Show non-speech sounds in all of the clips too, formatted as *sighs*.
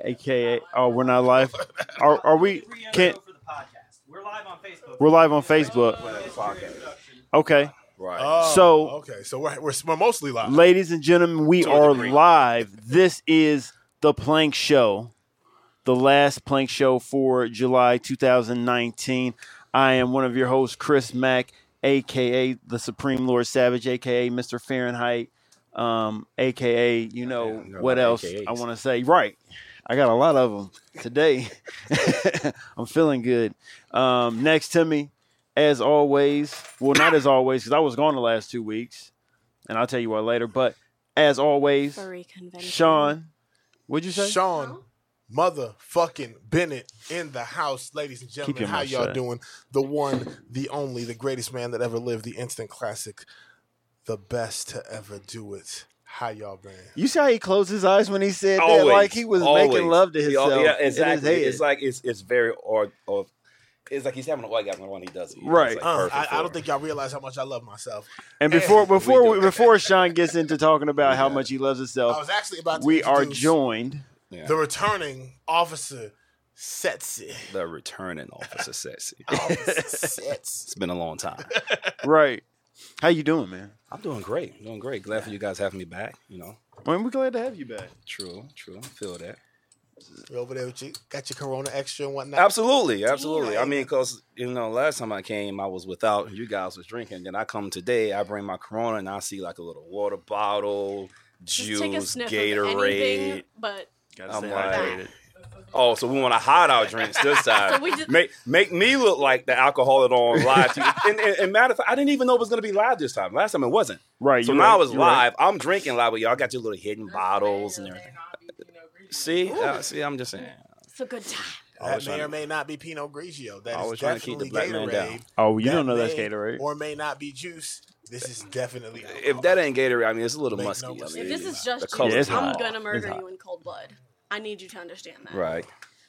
aka oh we're not live. Are are we? Can't for the podcast. We're live on Facebook. we're live on Facebook? Okay, Right. Oh, So- okay, so we're, we're we're mostly live. ladies and gentlemen, we are live. This is the Plank Show, the last Plank Show for July 2019. I am one of your hosts, Chris Mack, aka the Supreme Lord Savage, aka Mr. Fahrenheit, um, aka you know Yeah, you got a what else AKAs. I want to say. Right, I got a lot of them today. *laughs* I'm feeling good. Um, next to me, as always, well, not as always, because I was gone the last two weeks, and I'll tell you why later. But as always, Sean, what'd you say? Sean, motherfucking Bennett in the house, ladies and gentlemen. your How y'all shut. doing? The one, the only, the greatest man that ever lived, the instant classic, the best to ever do it. How y'all been? You see how he closed his eyes when he said that, like he was always. making love to Yeah, himself. Yeah, in his exactly. head. It's like it's it's very or or it's like he's having a an orgasm when he does it. you know? Right. Like Uh, I, I don't think y'all realize how much I love myself. and before and before *laughs* we we, before Sean gets into talking about how much he loves himself, I himself, was actually about to we are joined. Yeah. the returning officer, Setsy. the returning officer *laughs* sexy. Officer *laughs* Sets. It's been a long time. Right. How you doing, man? I'm doing great. doing great. Glad for you guys having me back. You know, Well, we're glad to have you back. true, true. Feel that. You over there with you? Got your Corona extra and whatnot? Absolutely, absolutely. I mean, because you know, last time I came, I was without. You guys was drinking. Then I come today, I bring my Corona, and I see like a little water bottle, Just juice, take a sniff Gatorade. of anything, but Gotta I'm stay like- hydrated. Oh, so we want to hide our drinks this *laughs* time. so we just make make me look like the alcoholic on live. TV. and, and, and matter of fact, I didn't even know it was going to be live this time. Last time it wasn't. Right. So you're now right, it's you're right. live. I'm drinking live, but y'all got your little hidden bottles and everything. See, Uh, see, I'm just saying. it's a good time. That was may trying or to- may not be Pinot Grigio. That I was trying to keep the definitely black man Gatorade. down. Oh, you don't know that's may Gatorade. Or may not be juice. This is definitely. If that ain't Gatorade, I mean, it's a little Make no musky. I mistake. mean, If this is the just color's Yeah, juice, I'm hot. gonna It's murder hot. you in cold blood. I need you to understand that. right.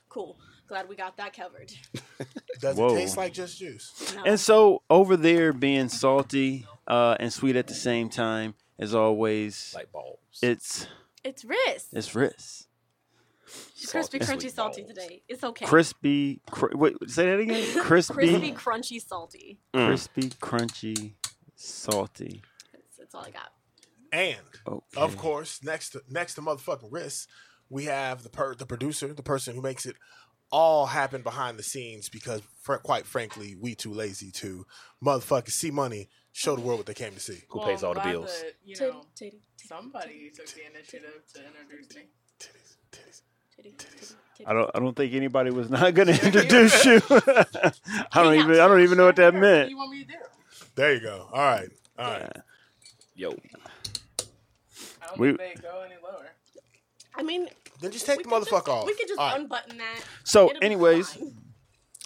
Cool. Glad we got that covered. *laughs* Does Whoa. it taste like just juice? No. And so over there, being salty uh, and sweet at the same time, as always, Like balls. it's it's wrist. it's Riz. crispy, crunchy, salty balls. today. It's okay. Crispy. Cr- wait, say that again. *laughs* Crispy, crispy, crunchy, salty. Mm. crispy, crunchy, salty. That's, that's all I got. And Okay. of course, next to next to motherfucking Riss, we have the per, the producer, the person who makes it all happen behind the scenes. Because fr- quite frankly, we too lazy to motherfucking see money, show the world what they came to see. Who pays all the glad bills? That, you know, titty, titty, somebody took the initiative to introduce me. Titties, titties. titty, titty, titty. I don't. I don't think anybody was not going to introduce you. *laughs* I don't even. I don't even know what that What do meant. you want me to do? There you go. All right, all right. Yo, I don't We- think they go any lower. I mean, Then just take the motherfucker off. We could just All right. unbutton that. So, It'll be anyways, fine.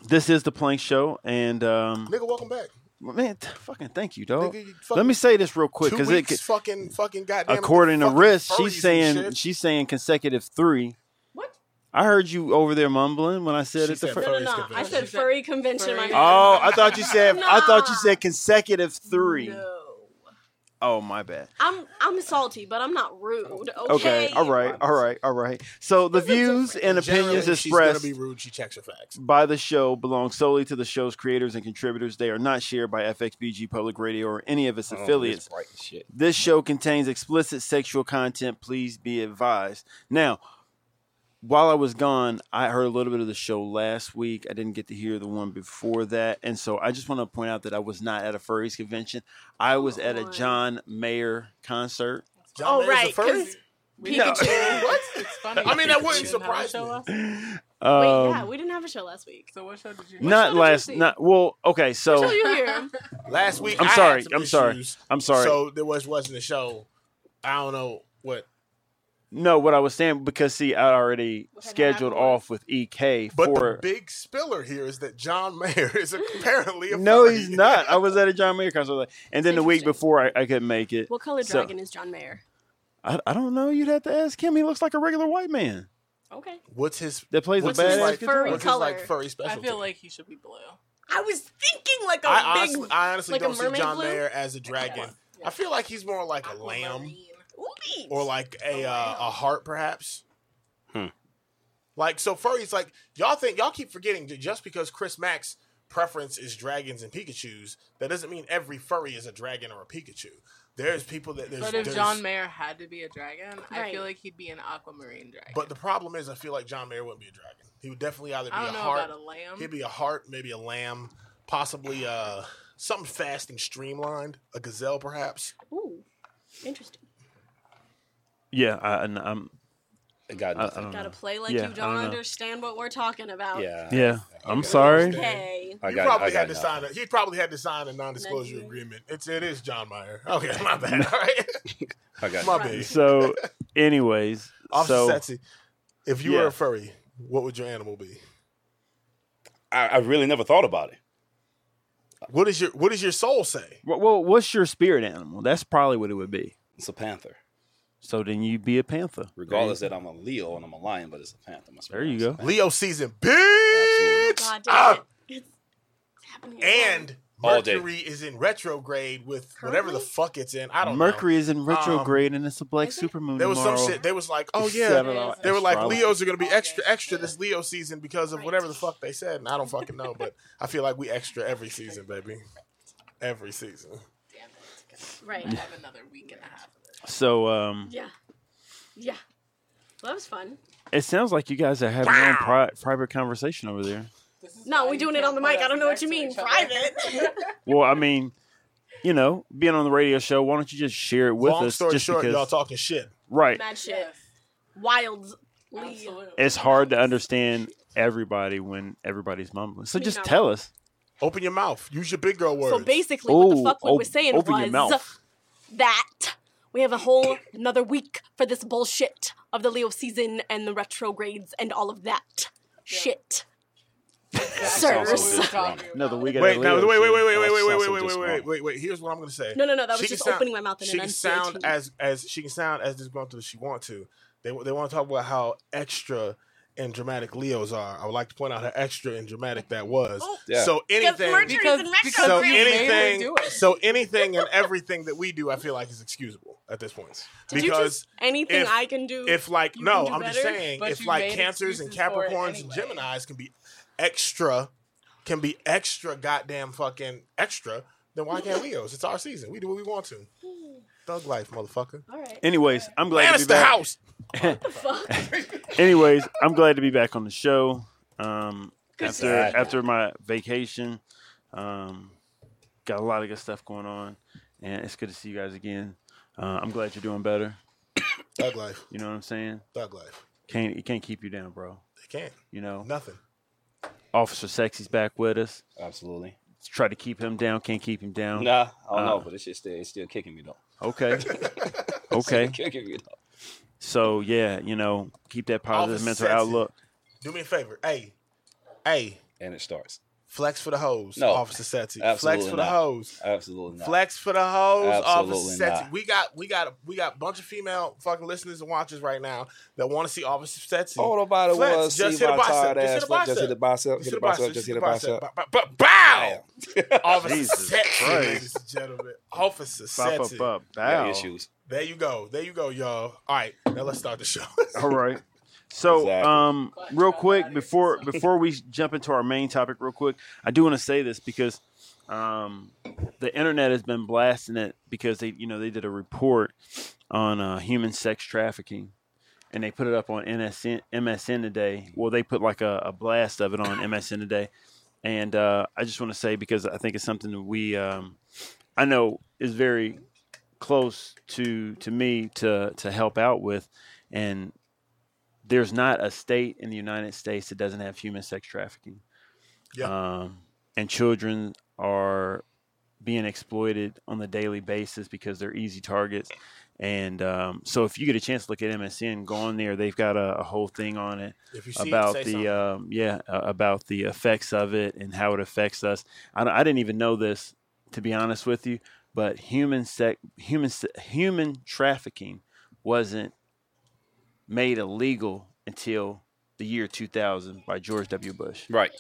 this is the Plank Show, and um, Nigga, welcome back. man, t- fucking thank you, dog. Nigga, you Let fucking me say this real quick two because weeks, it. fucking, fucking goddamn. According to fucking Riz, furries she's saying shit. she's saying consecutive three. what? I heard you over there mumbling when I said She it. The said fir- No, no, Furries no. I convention. said She said furry convention. my furry- man. oh, I thought you said. I thought you said *laughs* consecutive three. No. Oh, my bad. I'm I'm salty, but I'm not rude. Okay. Okay. All right. All right. All right. So the This views and opinions she's gonna expressed be rude. She checks her facts. by the show belong solely to the show's creators and contributors. They are not shared by FXBG Public Radio or any of its Oh, affiliates. it's bright as shit. This show contains explicit sexual content. Please be advised. Now, while I was gone, I heard a little bit of the show last week. I didn't get to hear the one before that. And so I just want to point out that I was not at a furries convention. I was at a. John Mayer concert. John Oh, Mayer's a right, furry? 'cause We No. Pikachu. *laughs* What? It's funny. I mean, that wouldn't didn't have a surprise show me. last- Wait, yeah, Um, we didn't have a show last week. So what show did you? What show not did you last, not well. Okay, Show so you here. *laughs* Last week, I'm I had sorry. some I'm sorry. I'm sorry. So there was wasn't a show. I don't know what, no, what I was saying because see, I already What scheduled off with EK but for. the big spiller here is that John Mayer is *laughs* apparently a no, he's not. I was at a John Mayer concert, and then the week before I, I couldn't make it. What color So- dragon is John Mayer? I, I don't know. You'd have to ask him. He looks like a regular white man Okay. What's his? that plays What's a his like furry What's color? his like furry special? I feel like he should be blue. I was thinking like a I big. honestly, I honestly like don't see John blue? Mayer as a dragon. Yeah. I feel like he's more like a lamb Aquamarine. Ooh, or like a uh, a heart, perhaps. Like so, furries like y'all think y'all keep forgetting that just because Chris Mack's preference is dragons and Pikachu's, that doesn't mean every furry is a dragon or a Pikachu. There's people that there's. But if there's- John Mayer had to be a dragon, I feel like he'd be an aquamarine dragon. but the problem is, I feel like John Mayer wouldn't be a dragon. He would definitely either be I a don't know heart. about a lamb. He'd be a heart, maybe a lamb, possibly uh something fast and streamlined, a gazelle perhaps. Ooh, interesting. Yeah, I, and I'm. It got I, I Gotta play like Yeah, you don't don't know. understand what we're talking about. yeah. Yeah, I'm sorry. Okay. I you got, probably I got had to nothing. sign. A, he probably had to sign a non-disclosure Nigeria. agreement. It's it is John Mayer. *laughs* Okay, my bad. *laughs* All right, I got my nothing. bad. So, anyways, Officer so Setsy, if you were a furry, what would your animal be? I, I really never thought about it. What is your What does your soul say? well, well, what's your spirit animal? That's probably what it would be. It's a panther. So then you'd be a panther, Regardless that I'm a Leo and I'm a lion, but it's a panther. My There you go. Leo season, bitch. God damn Ah! it. It's, it's happening. And All day. Mercury is in retrograde with whatever the fuck it's in. I don't know. Mercury is in retrograde, and it's a black is it? supermoon There was tomorrow. some shit. They was like, oh yeah, Seven they were like astrology. Leos are gonna be All extra day. extra this Leo season because of whatever the fuck they said, and I don't fucking know, but I feel like we extra every season, baby, every season. Damn it. Right. I have another week and a half of this. So, um, Yeah. Yeah. Well, that was fun. it sounds like you guys are having your own pri- private conversation over there. No, we're doing it on the mic. I don't know what you mean. Private. *laughs* Well, I mean, you know, being on the radio show, why don't you just share it with Long us? story just short, because, y'all talking shit. right? Mad shit. Yes, Wildly. It's hard to understand everybody when everybody's mumbling. So You're just tell us. Open your mouth. Use your big girl words. So basically, what the fuck we were saying open your was mouth. that we have a whole another week for this bullshit of the Leo season and the retrogrades and all of that shit. Sirs. what we were Another week. Wait, that no, Leo wait, wait, oh, wait, wait, wait, wait, wait, wait, wait, wait, wait, wait. Here's what I'm gonna say. No, no, no. That was She just sound- opening my mouth and she can sound as as she can sound as disgruntled as she want to. They they want to talk about how extra and dramatic Leos are. I would like to point out how extra and dramatic that was. Oh. Yeah. So anything, Because, because so retrograde. you made her anything, do it. so anything and everything that we do, I feel like is excusable at this point. Did you because just anything if- I can do? if like no, I'm just saying if like cancers and excuses for it Capricorns and. Geminis can be extra, can be extra goddamn fucking extra, then why can't Leos? It's our season. We do what we want to. Thug life, motherfucker. all right. Anyways, I'm glad Man, to it's be the back. house. Fuck. *laughs* Anyways, I'm glad to be back on the show. Um, Good after to see you. after my vacation, um, got a lot of good stuff going on, and it's good to see you guys again. Uh, I'm glad you're doing better. *coughs* Thug life. You know what I'm saying? Thug life. Can't it can't keep you down, bro. They can't. You know, Nothing. Officer Sexy's back with us. Absolutely. Try to keep him down, can't keep him down. Nah, I don't Uh, know, but it's just it's still kicking me though. Okay, *laughs* okay. still kicking me though. So yeah, you know, keep that positive Officer mental Sexy. outlook. Do me a favor. Hey, hey, And it starts. Flex for the hose, No, Officer Setsy. Flex absolutely for the not. hose. Absolutely not. Flex for the hose, Officer Setsy. We got we got we got a bunch of female fucking listeners and watchers right now that want to see Officer Setsy. All nobody Flex, was just see hit a bicep, just hit ass. a flex, Just bicep. hit the bicep. Just Hit the bicep. Just hit the bicep. Ba- ba- ba- Bow! *laughs* Officer Jesus Setsy, ladies and gentlemen. Officer Bop, Setsy. bop, bop, Got bow. issues. There you go. There you go, y'all. All right, now let's start the show. All right. *laughs* So, Exactly. um, real quick before before we jump into our main topic, real quick, I do want to say this because um, the internet has been blasting it because they, you know, they did a report on uh, human sex trafficking, and they put it up on NSN, MSN today. Well, they put like a, a blast of it on MSN today, and uh, I just want to say because I think it's something that we, um, I know, is very close to to me to to help out with, and there's not a state in the United States that doesn't have human sex trafficking. Yeah. Um, and children are being exploited on the daily basis because they're easy targets. And um, so, if you get a chance to look at MSN, go on there. They've got a, a whole thing on it If you see about it, the um, yeah uh, about the effects of it and how it affects us. I, I didn't even know this to be honest with you, but human sex human human trafficking wasn't made illegal until the year 2000 by George W. Bush. Right.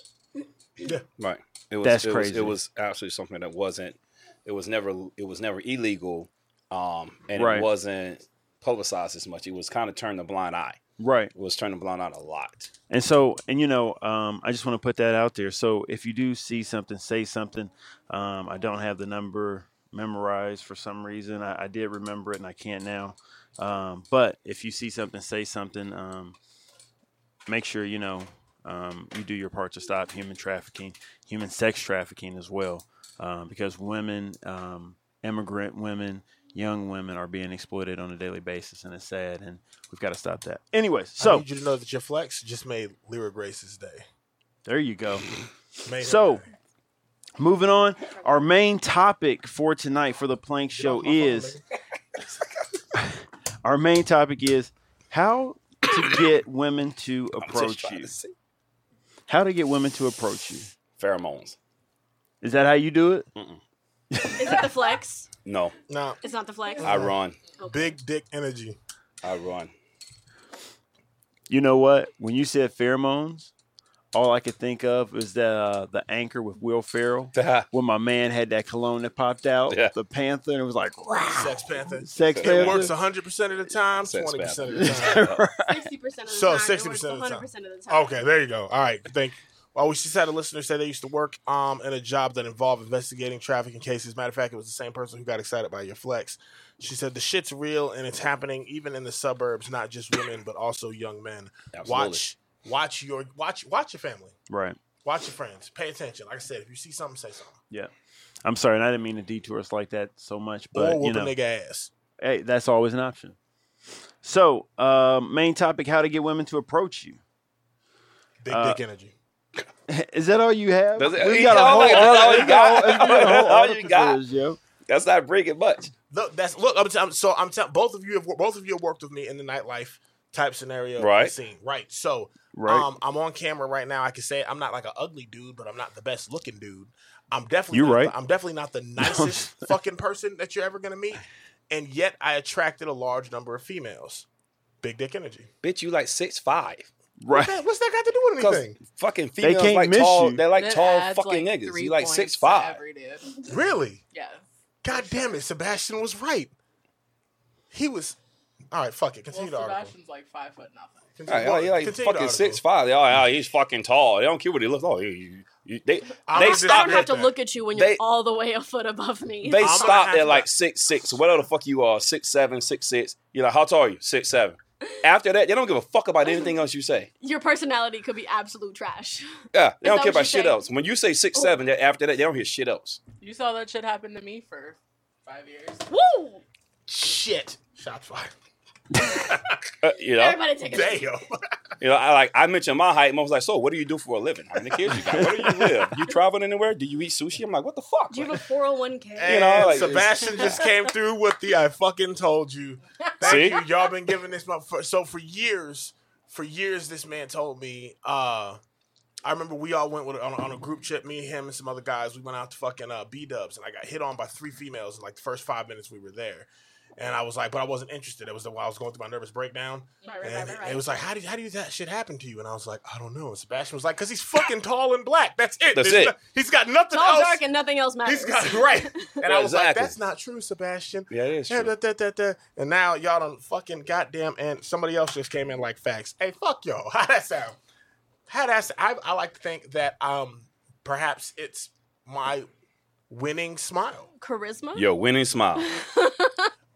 Yeah. Right. It was, That's it crazy. Was, it was absolutely something that wasn't. It was never. It was never illegal, um, and Right. it wasn't publicized as much. It was kind of turned a blind eye. Right. It was turning blind out a lot. And so, and you know, um, I just want to put that out there. So if you do see something, say something. Um, I don't have the number memorized for some reason. I, I did remember it and I can't now. Um, but if you see something, say something. Um, make sure you know um, you do your part to stop human trafficking, human sex trafficking as well, um, because women, um, immigrant women, young women are being exploited on a daily basis, and it's sad, and we've got to stop that. Anyways, so I need you to know that your flex just made Lyra Grace's day. there you go. So, day. moving on, our main topic for tonight for the Plank Show off my phone, is. *laughs* our main topic is how to get women to *coughs* approach you. to. How to get women to approach you. Pheromones. Is that how you do it? Is it the flex? *laughs* No, No. It's not the flex. I run. big dick energy. I run. You know what? When you said pheromones, all I could think of is the uh, the anchor with Will Ferrell, *laughs* when my man had that cologne that popped out, Yeah. the panther, and it was like, wow, Sex Panther. sex It panther. works 100% of the time, Sex 20% of the *laughs* time. *laughs* Sixty percent of the So, time. 60% of the time. 100% of the time. Okay, there you go. All right, thank. Well, we just had a listener say they used to work um, in a job that involved investigating trafficking cases. Matter of fact, it was the same person who got excited by your flex. She said the shit's real and it's happening even in the suburbs, not just women but also young men. Absolutely. Watch, watch your watch, watch your family, right. watch your friends. Pay attention. Like I said, if you see something, say something. Yeah. I'm sorry, and I didn't mean to detour us like that so much, or but whoop you know, a nigga ass. hey, that's always an option. So, uh, main topic: how to get women to approach you. Big Uh, dick energy. *laughs* Is that all you have? Does it- We've got a *laughs* whole like, that's all you got *laughs* got. got whole all you got. for this, yo. That's not breaking much. Look, that's look. I'm, t- I'm so I'm telling both of you have both of you have worked with me in the nightlife type scenario Right. scene. Right. So Right. Um, I'm on camera right now. I can say I'm not like an ugly dude, but I'm not the best looking dude. I'm definitely You not right. The, I'm definitely not the *laughs* nicest fucking person that you're ever gonna meet. And yet I attracted a large number of females. Big dick energy. Bitch, you like six five. right. Man, what's that got to do with Because anything? fucking They females can't like miss tall. you. They're like That tall fucking like, niggas. You like six five. Really? Yeah. God damn it, Sebastian was right. He was. All right, fuck it. Well, Continue the article. Sebastian's like five foot nothing. Continue, Yeah, yeah, like continue fucking six five. Oh yeah, he's fucking tall. They don't care what he looks. Oh, you, you, they I they would I stop don't have to look at you when you're They- all the way a foot above me. They I'm gonna stopped at to- like six six, whatever the fuck you are, six seven, six six. You're like, how tall are you? Six seven. After that, they don't give a fuck about anything else you say. Your personality could be absolute trash. Yeah, they Is don't care about shit saying? else. When you say six oh. seven, after that, they don't hear shit else. You saw that shit happen to me for five years. Woo! Shit. Shots fired. Uh, you know, Everybody take a Damn. you know. I like I mentioned my height. Mom was like, "So, what do you do for a living? How many kids you got? Where do you *laughs* live? You traveling anywhere? Do you eat sushi?" I'm like, "What the fuck?" Do you have a 401k? And know, like, Sebastian just *laughs* came through with the I fucking told you. *laughs* Thank See? you. Y'all been giving this motherfucker. So for years, for years, this man told me. uh I remember we all went with on, a- on a group trip. Me, and him, and some other guys. We went out to fucking uh, B Dubs, and I got hit on by three females in like the first five minutes we were there. And I was like, but I wasn't interested. It was the while I was going through my nervous breakdown. Right, right, And right, right, it was like, how did how did that shit happen to you? And I was like, I don't know. And Sebastian was like, because he's fucking tall and black. That's it. That's There's it. no- he's got nothing Tall, else. dark, and nothing else matters. He's got right. *laughs* And I was like, that's not true, Sebastian. Yeah, it is Yeah, true. da, da, da, da. And now y'all don't fucking goddamn and somebody else just came in like facts. Hey, fuck y'all. *laughs* How that sound? How that sound? I, I like to think that um perhaps it's my winning smile. Charisma? Yo, winning smile. *laughs*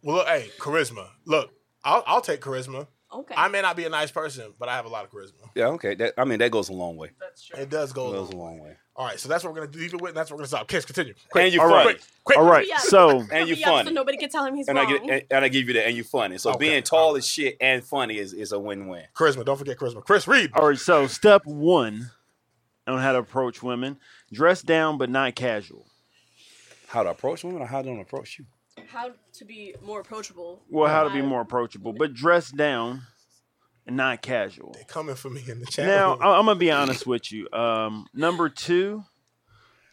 Well, look, hey, charisma. Look, I'll, I'll take charisma. Okay. I may not be a nice person, but I have a lot of charisma. Yeah, okay. That, I mean, that goes a long way. That's true. It does go. It a goes a long way. way. All right, so that's what we're gonna leave it with. And that's what we're gonna stop. Kiss, continue. And you All funny. right. Quick, quick. All right. So, And you Yeah, funny. So nobody can tell him he's And I wrong. get and, and I give you that, and you funny. So Okay. being tall as shit and funny is, is a win win. Charisma. Don't forget charisma. Chris, read. all right. So, step one on how to approach women: dress down but not casual. How to approach women or how to approach you? How to be more approachable. Well, how to be more approachable, but dress down and not casual. They're coming for me in the chat. Now, room. I- I'm gonna be honest with you. Um, number two,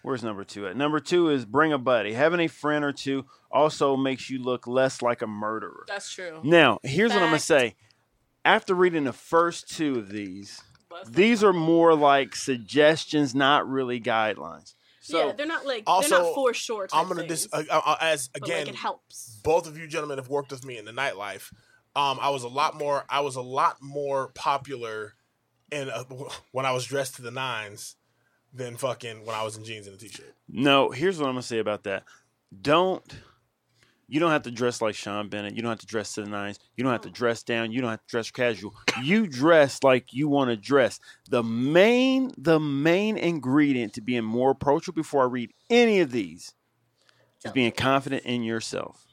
where's number two at? Number two is bring a buddy. Having a friend or two also makes you look less like a murderer. That's true. Now, here's what I'm gonna Fact. say. After reading the first two of these, Less than- these are more like suggestions, not really guidelines. So, yeah, they're not like Also, they're not for sure. I'm gonna dis uh, uh, as but, again. like it helps. both of you gentlemen have worked with me in the nightlife. um, I was a lot more. I was a lot more popular in a, *laughs* when I was dressed to the nines than fucking when I was in jeans and a t-shirt. No, here's what I'm gonna say about that. Don't you don't have to dress like Sean Bennett. You don't have to dress to the nines. You don't have to mm. dress down. You don't have to dress casual. You dress like you want to dress. The main the main ingredient to being more approachable before I read any of these is being confident in yourself.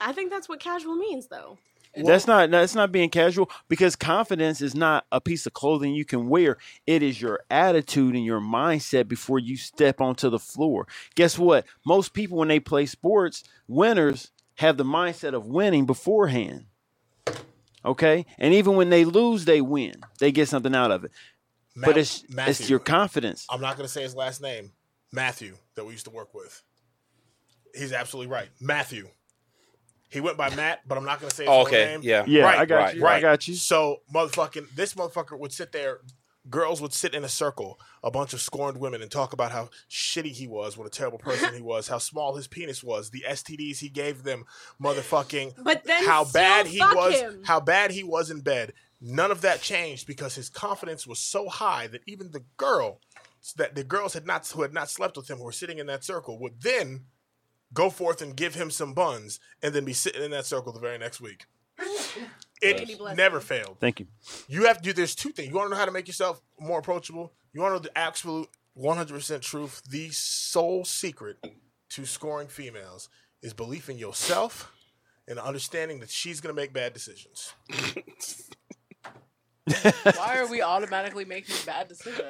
I think that's what casual means, though. That's not that's not being casual because confidence is not a piece of clothing you can wear. It is your attitude and your mindset before you step onto the floor. Guess what? Most people when they play sports, winners have the mindset of winning beforehand. Okay? And even when they lose, they win. They get something out of it. But it's Matthew, it's your confidence. I'm not going to say his last name, Matthew, that we used to work with. He's absolutely right, Matthew. He went by Matt, but I'm not going to say his Oh, full okay, name. yeah. Yeah, Right, I got right, you. Right. I got you. So motherfucking this motherfucker would sit there. Girls would sit in a circle, a bunch of scorned women, and talk about how shitty he was, what a terrible person he was, how small his penis was, the STDs he gave them, motherfucking But then how bad he was, him. how bad he was in bed. None of that changed because his confidence was so high that even the girl that the girls had not who had not slept with him who were sitting in that circle would then go forth and give him some buns and then be sitting in that circle the very next week. It bless never failed. Thank you. You have to do. There's two things. You want to know how to make yourself more approachable. You want to know the absolute 100% truth. The sole secret to scoring females is belief in yourself and understanding that she's gonna make bad decisions. *laughs* *laughs* Why are we automatically making bad decisions?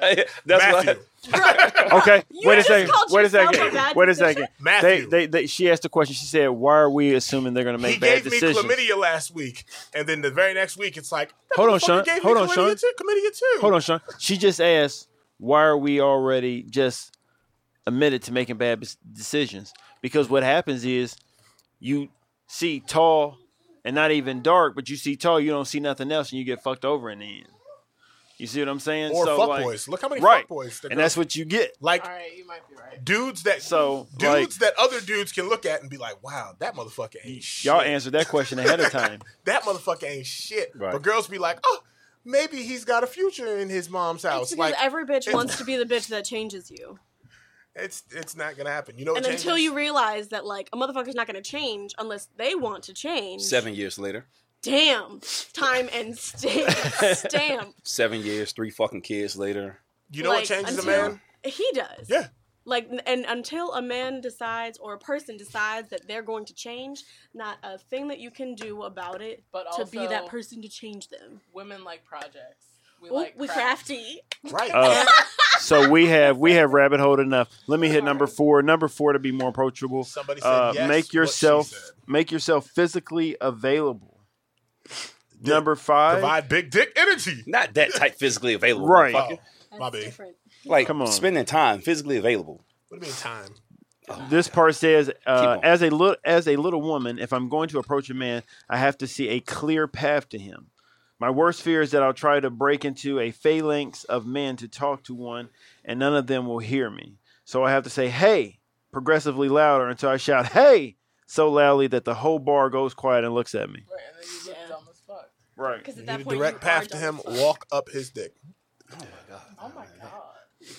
That's Matthew, what. *laughs* Okay, *laughs* wait a second. Wait a yourself a second. Wait a second. They, Matthew. they, they, she asked a question. She said, "Why are we assuming they're going to make he bad decisions?" He gave me chlamydia last week, and then the very next week it's like, Hold on, Sean. Gave Hold me on, Sean. Too, chlamydia too. Hold on, Sean. She just asked, "Why are we already just admitted to making bad decisions?" Because what happens is, you see tall and not even dark, but you see tall, you don't see nothing else, and you get fucked over in the end. You see what I'm saying? Or so, fuck like, boys. Look how many right, fuck boys. and that's what you get. like All right, you might be right. dudes that So, like, dudes that other dudes can look at and be like, wow, that motherfucker ain't shit. y'all answered that question ahead of time. *laughs* that motherfucker ain't shit. Right. But girls be like, oh, maybe he's got a future in his mom's house. It's because like every bitch wants to be the bitch that changes you. It's it's not gonna happen. You know And until you realize that like a motherfucker's not gonna change unless they want to change. Seven years later, Damn. Time and *laughs* stamp. stamp. seven years, three fucking kids later. you know what changes a man? He does. Yeah. Like and until a man decides or a person decides that they're going to change, not a thing that you can do about it But to be that person to change them. Women like projects. We Ooh, like we craft. crafty. Right. *laughs* Uh, so we have we have rabbit hole enough. Let me hit number four. Number four to be more approachable. Somebody said Uh, yes, make yourself said. make yourself physically available. Number five. Provide big dick energy. Not that type physically available. Right. Oh, my bad. different. Like Come on. spending time physically available. What do you mean time? This part says, uh, as a little as a little woman, if I'm going to approach a man, I have to see a clear path to him. My worst fear is that I'll try to break into a phalanx of men to talk to one, and none of them will hear me. So I have to say, "Hey," progressively louder until I shout, "Hey!" so loudly that the whole bar goes quiet and looks at me. Right, and then you look Yeah. dumb as fuck. Right. Because You at that need a point, direct you path to him. Walk up his dick. Oh my god. Oh my god.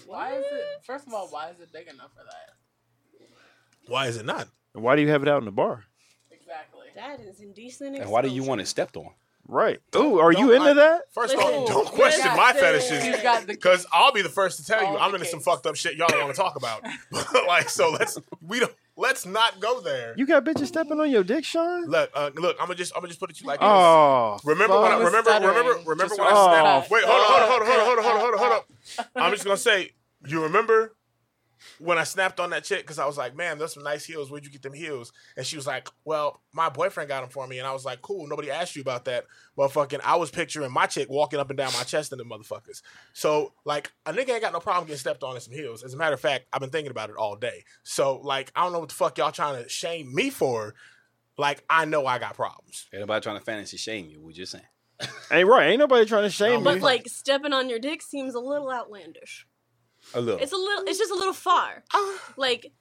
Why is it? First of all, why is it big enough for that? Why is it not? And why do you have it out in the bar? Exactly. That is indecent. And why do you want it stepped on? Right. Ooh, are you Don't- into I- that? First Listen, off, don't question my the- fetishes. He's got the Because I'll be the first to tell you I'm the into some fucked up shit y'all don't want to talk about. *laughs* *laughs* like so, let's we don't let's not go there. You got bitches stepping on your dick, Sean? Look, uh, look, I'm gonna just I'm gonna just put it to you like this. Oh, Remember when I remember remember remember Just when I oh, snapped? Wait, hold on, hold on, hold on, hold on, hold on, hold on, hold on, hold on. *laughs* I'm just gonna say, you remember when I snapped on that chick because I was like, man, those some nice heels. Where'd you get them heels? And she was like, well, my boyfriend got them for me. And I was like, cool. Nobody asked you about that. But fucking, I was picturing my chick walking up and down my chest in the motherfuckers. So like, a nigga ain't got no problem getting stepped on in some heels. As a matter of fact, I've been thinking about it all day. So like, I don't know what the fuck y'all trying to shame me for. Like, I know I got problems. Ain't nobody trying to fantasy shame you. We just saying. Ain't right. Ain't nobody trying to shame No, me. But like stepping on your dick seems a little outlandish. A little. It's a little. It's just a little far. Ah. Like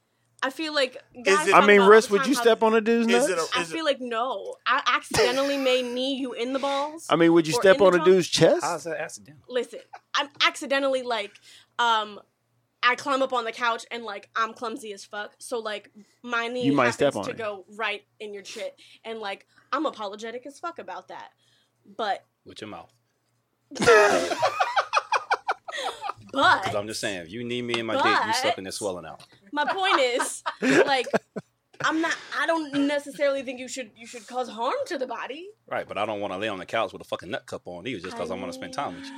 I feel like guys it- I mean, about all Riss, would you step on a dude's nuts? It a, I feel it, like no. I accidentally may knee you in the balls. *laughs* I mean, would you step on a trunk? dude's chest? How's that accidental? Listen, I'm accidentally like, um, I climb up on the couch and like I'm clumsy as fuck. So like my knee You might happens step on to it. go right in your shit, and like I'm apologetic as fuck about that. But With your mouth. *laughs* *laughs* but Because I'm just saying, if you need me in my dick, you sucking But- this swelling out. my point is *laughs* like I'm not. I don't necessarily think you should you should cause harm to the body. Right, but I don't want to lay on the couch with a fucking nut cup on either just because I want to spend time with you.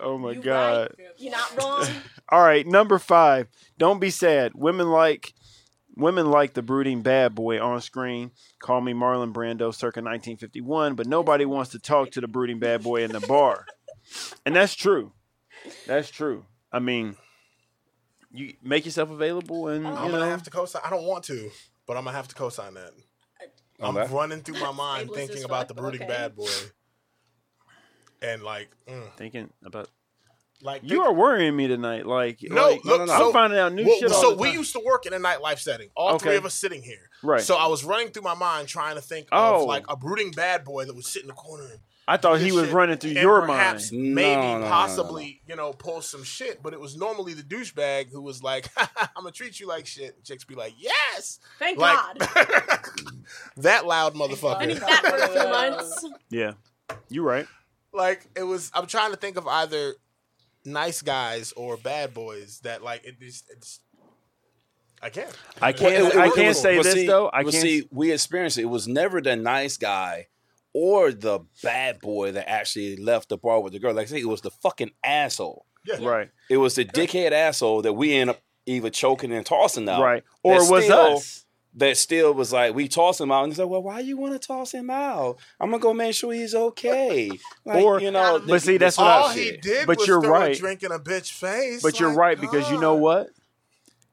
oh my You god! You're not wrong. *laughs* All right, number five. Don't be sad. Women like women like the brooding bad boy on screen. Call me Marlon Brando, circa 1951. But nobody wants to talk to the brooding bad boy in the bar, and that's true. That's true. I mean, you make yourself available, and I'm you I'm know, gonna have to co-sign. I don't want to, but I'm gonna have to co-sign that. Oh, I'm that- running through my mind Ableist thinking about the brooding okay. bad boy, and like, mm, thinking about like you think- are worrying me tonight. Like, No, like, look, I'm finding out new Well, shit. all so the we used to work in a nightlife setting. All three of us sitting here. right. So I was running through my mind trying to think Oh. of like a brooding bad boy that would sit in the corner and I thought he was shit running through and your perhaps mind. Maybe, No, no, no, no, no. possibly, you know, pull some shit. But it was normally the douchebag who was like, *laughs* "I'm gonna treat you like shit." And chicks be like, "Yes." Thank Like God. *laughs* that loud I motherfucker. need that for a few *laughs* months. Yeah, you right. like it was. I'm trying to think of either nice guys or bad boys that like it just. It's, I can't. I can't- it- I it- can't it- say But this, see- though. I but can't see. We experienced it. It was never the nice guy or the bad boy that actually left the bar with the girl. Like I say, it was the fucking asshole. Yeah. Right, It was the dickhead asshole that we end up either choking and tossing out. right. Or it was still- us. That still was like we toss him out and he's like, well, why you want to toss him out? I'm gonna go make sure he's okay. *laughs* Like, Or- you know, But the- see, that's what I- All shit. he did But was you're throw right. a drink in a bitch face. But you're Like, right because you know what?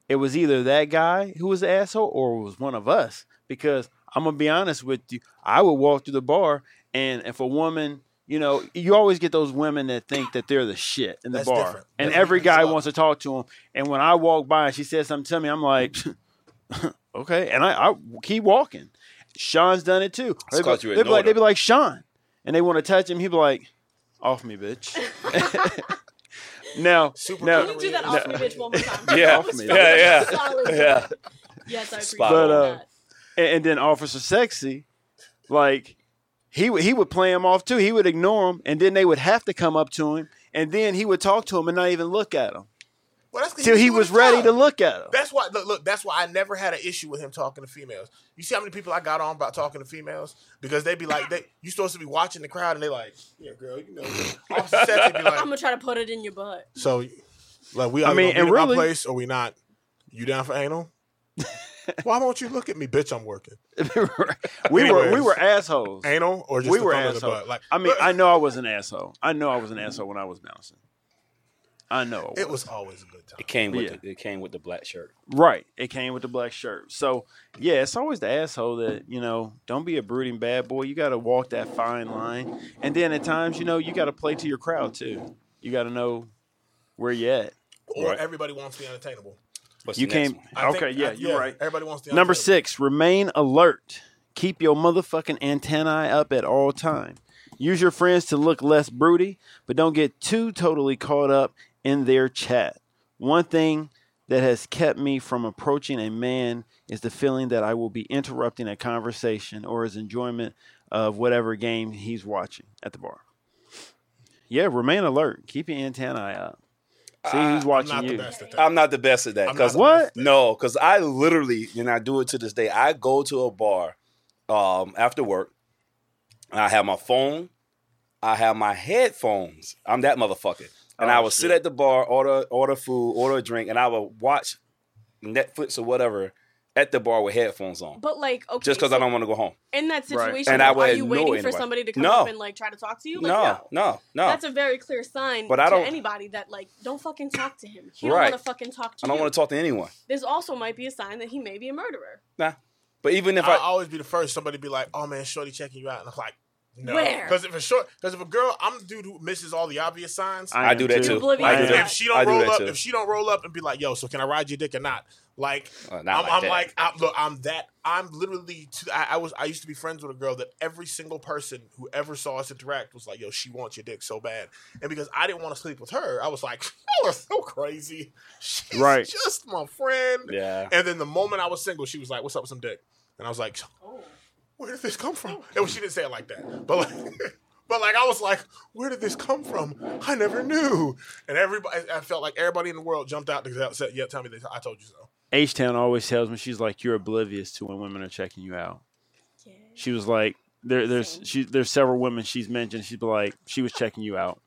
It was either that guy who was the asshole or it was one of us. Because I'm gonna be honest with you, I would walk through the bar and if a woman, you know, you always get those women that think that they're the shit in the That's bar, different. and That's every guy wants to talk to them. And when I walk by and she says something to me, I'm like, *laughs* okay, and I, I keep walking. Sean's done it too. They'd be, 'cause you they'd be like, they'd be like Sean, and they want to touch him. He'd be like, off me, bitch. *laughs* *laughs* now, Super now, Can you do that off me, bitch, one more time? Yeah, Off me. yeah, yeah, yeah. Yes, I appreciate Spot on. Uh, that. And, and then Officer Sexy, like he would he would play him off too. He would ignore him, and then they would have to come up to him, and then he would talk to him and not even look at him Well, that's 'cause till he doing was ready job. to look at him. That's why. Look, look, that's why I never had an issue with him talking to females. You see how many people I got on about talking to females because they'd be like, they you supposed to be watching the crowd and they like, yeah, girl, you know, Officer Sexy be I'm gonna try to put it in your butt. so, like, we I are mean, mean, and in my place or we not? You down for anal? Why won't you look at me, bitch? I'm working. *laughs* we were we were assholes. Anal or just we the were thumb of the assholes. butt? Like, I mean, I know I was an asshole. I know I was an asshole when I was bouncing. I know I it was always a good time. It came with Yeah. the, it came with the black shirt. Right. It came with the black shirt. So yeah, it's always the asshole that, you know, don't be a brooding bad boy. You gotta walk that fine line. And then at times, you know, you gotta play to your crowd too. You gotta know where you're at. Or Right. everybody wants to be unattainable. What's You the next came one? Okay, think- yeah, I- you're right. Everybody wants the Number six, remain alert. Keep your motherfucking antennae up at all time. Use your friends to look less broody, but don't get too totally caught up in their chat. One thing that has kept me from approaching a man is the feeling that I will be interrupting a conversation or his enjoyment of whatever game he's watching at the bar. Yeah, remain alert. Keep your antennae up. See who's I'm watching you. the best at that. I'm not the best at that. Cause What? No, because I literally, and I do it to this day. I go to a bar um, after work. I have my phone. I have my headphones. I'm that motherfucker. And Oh, I will shit. sit at the bar, order order food, order a drink, and I will watch Netflix or whatever at the bar with headphones on. But like, okay, Just because so I don't want to go home. in that Right. situation, And I are would you ignore waiting for somebody to come No. up and like try to talk to you? Like, no, no, no. That's a very clear sign But I don't- anybody that like don't fucking talk to him. He Right. don't want to fucking talk to I don't want to talk to anyone. This also might be a sign that he may be a murderer. Nah. But even if I'll I, always be the first. Somebody be like, "Oh man, shorty checking you out," and I'm like, No, Where? Because if a short, because if a girl, I'm the dude who misses all the obvious signs. I do that too. Oblivious I do to that. if she don't I do roll that up, too. if she don't roll up and be like, "Yo, so can I ride your dick or not?" Like, Uh, not I'm, like I'm that. like, I'm, look, I'm that. I'm literally. To, I, I was. I used to be friends with a girl that every single person who ever saw us interact was like, "Yo, she wants your dick so bad," and because I didn't want to sleep with her, I was like, *laughs* "You are so crazy." She's Right. just my friend. yeah. And then the moment I was single, she was like, "What's up with some dick?" And I was like, Oh. Where did this come from? And she didn't say it like that, but like, *laughs* but like I was like, where did this come from? I never knew. And everybody, I felt like everybody in the world jumped out to say, yeah, tell me this. I told you so. H Town always tells me she's like you're oblivious to when women are checking you out. Yeah. She was like there, there's she there's several women she's mentioned. She'd be like she was checking you out.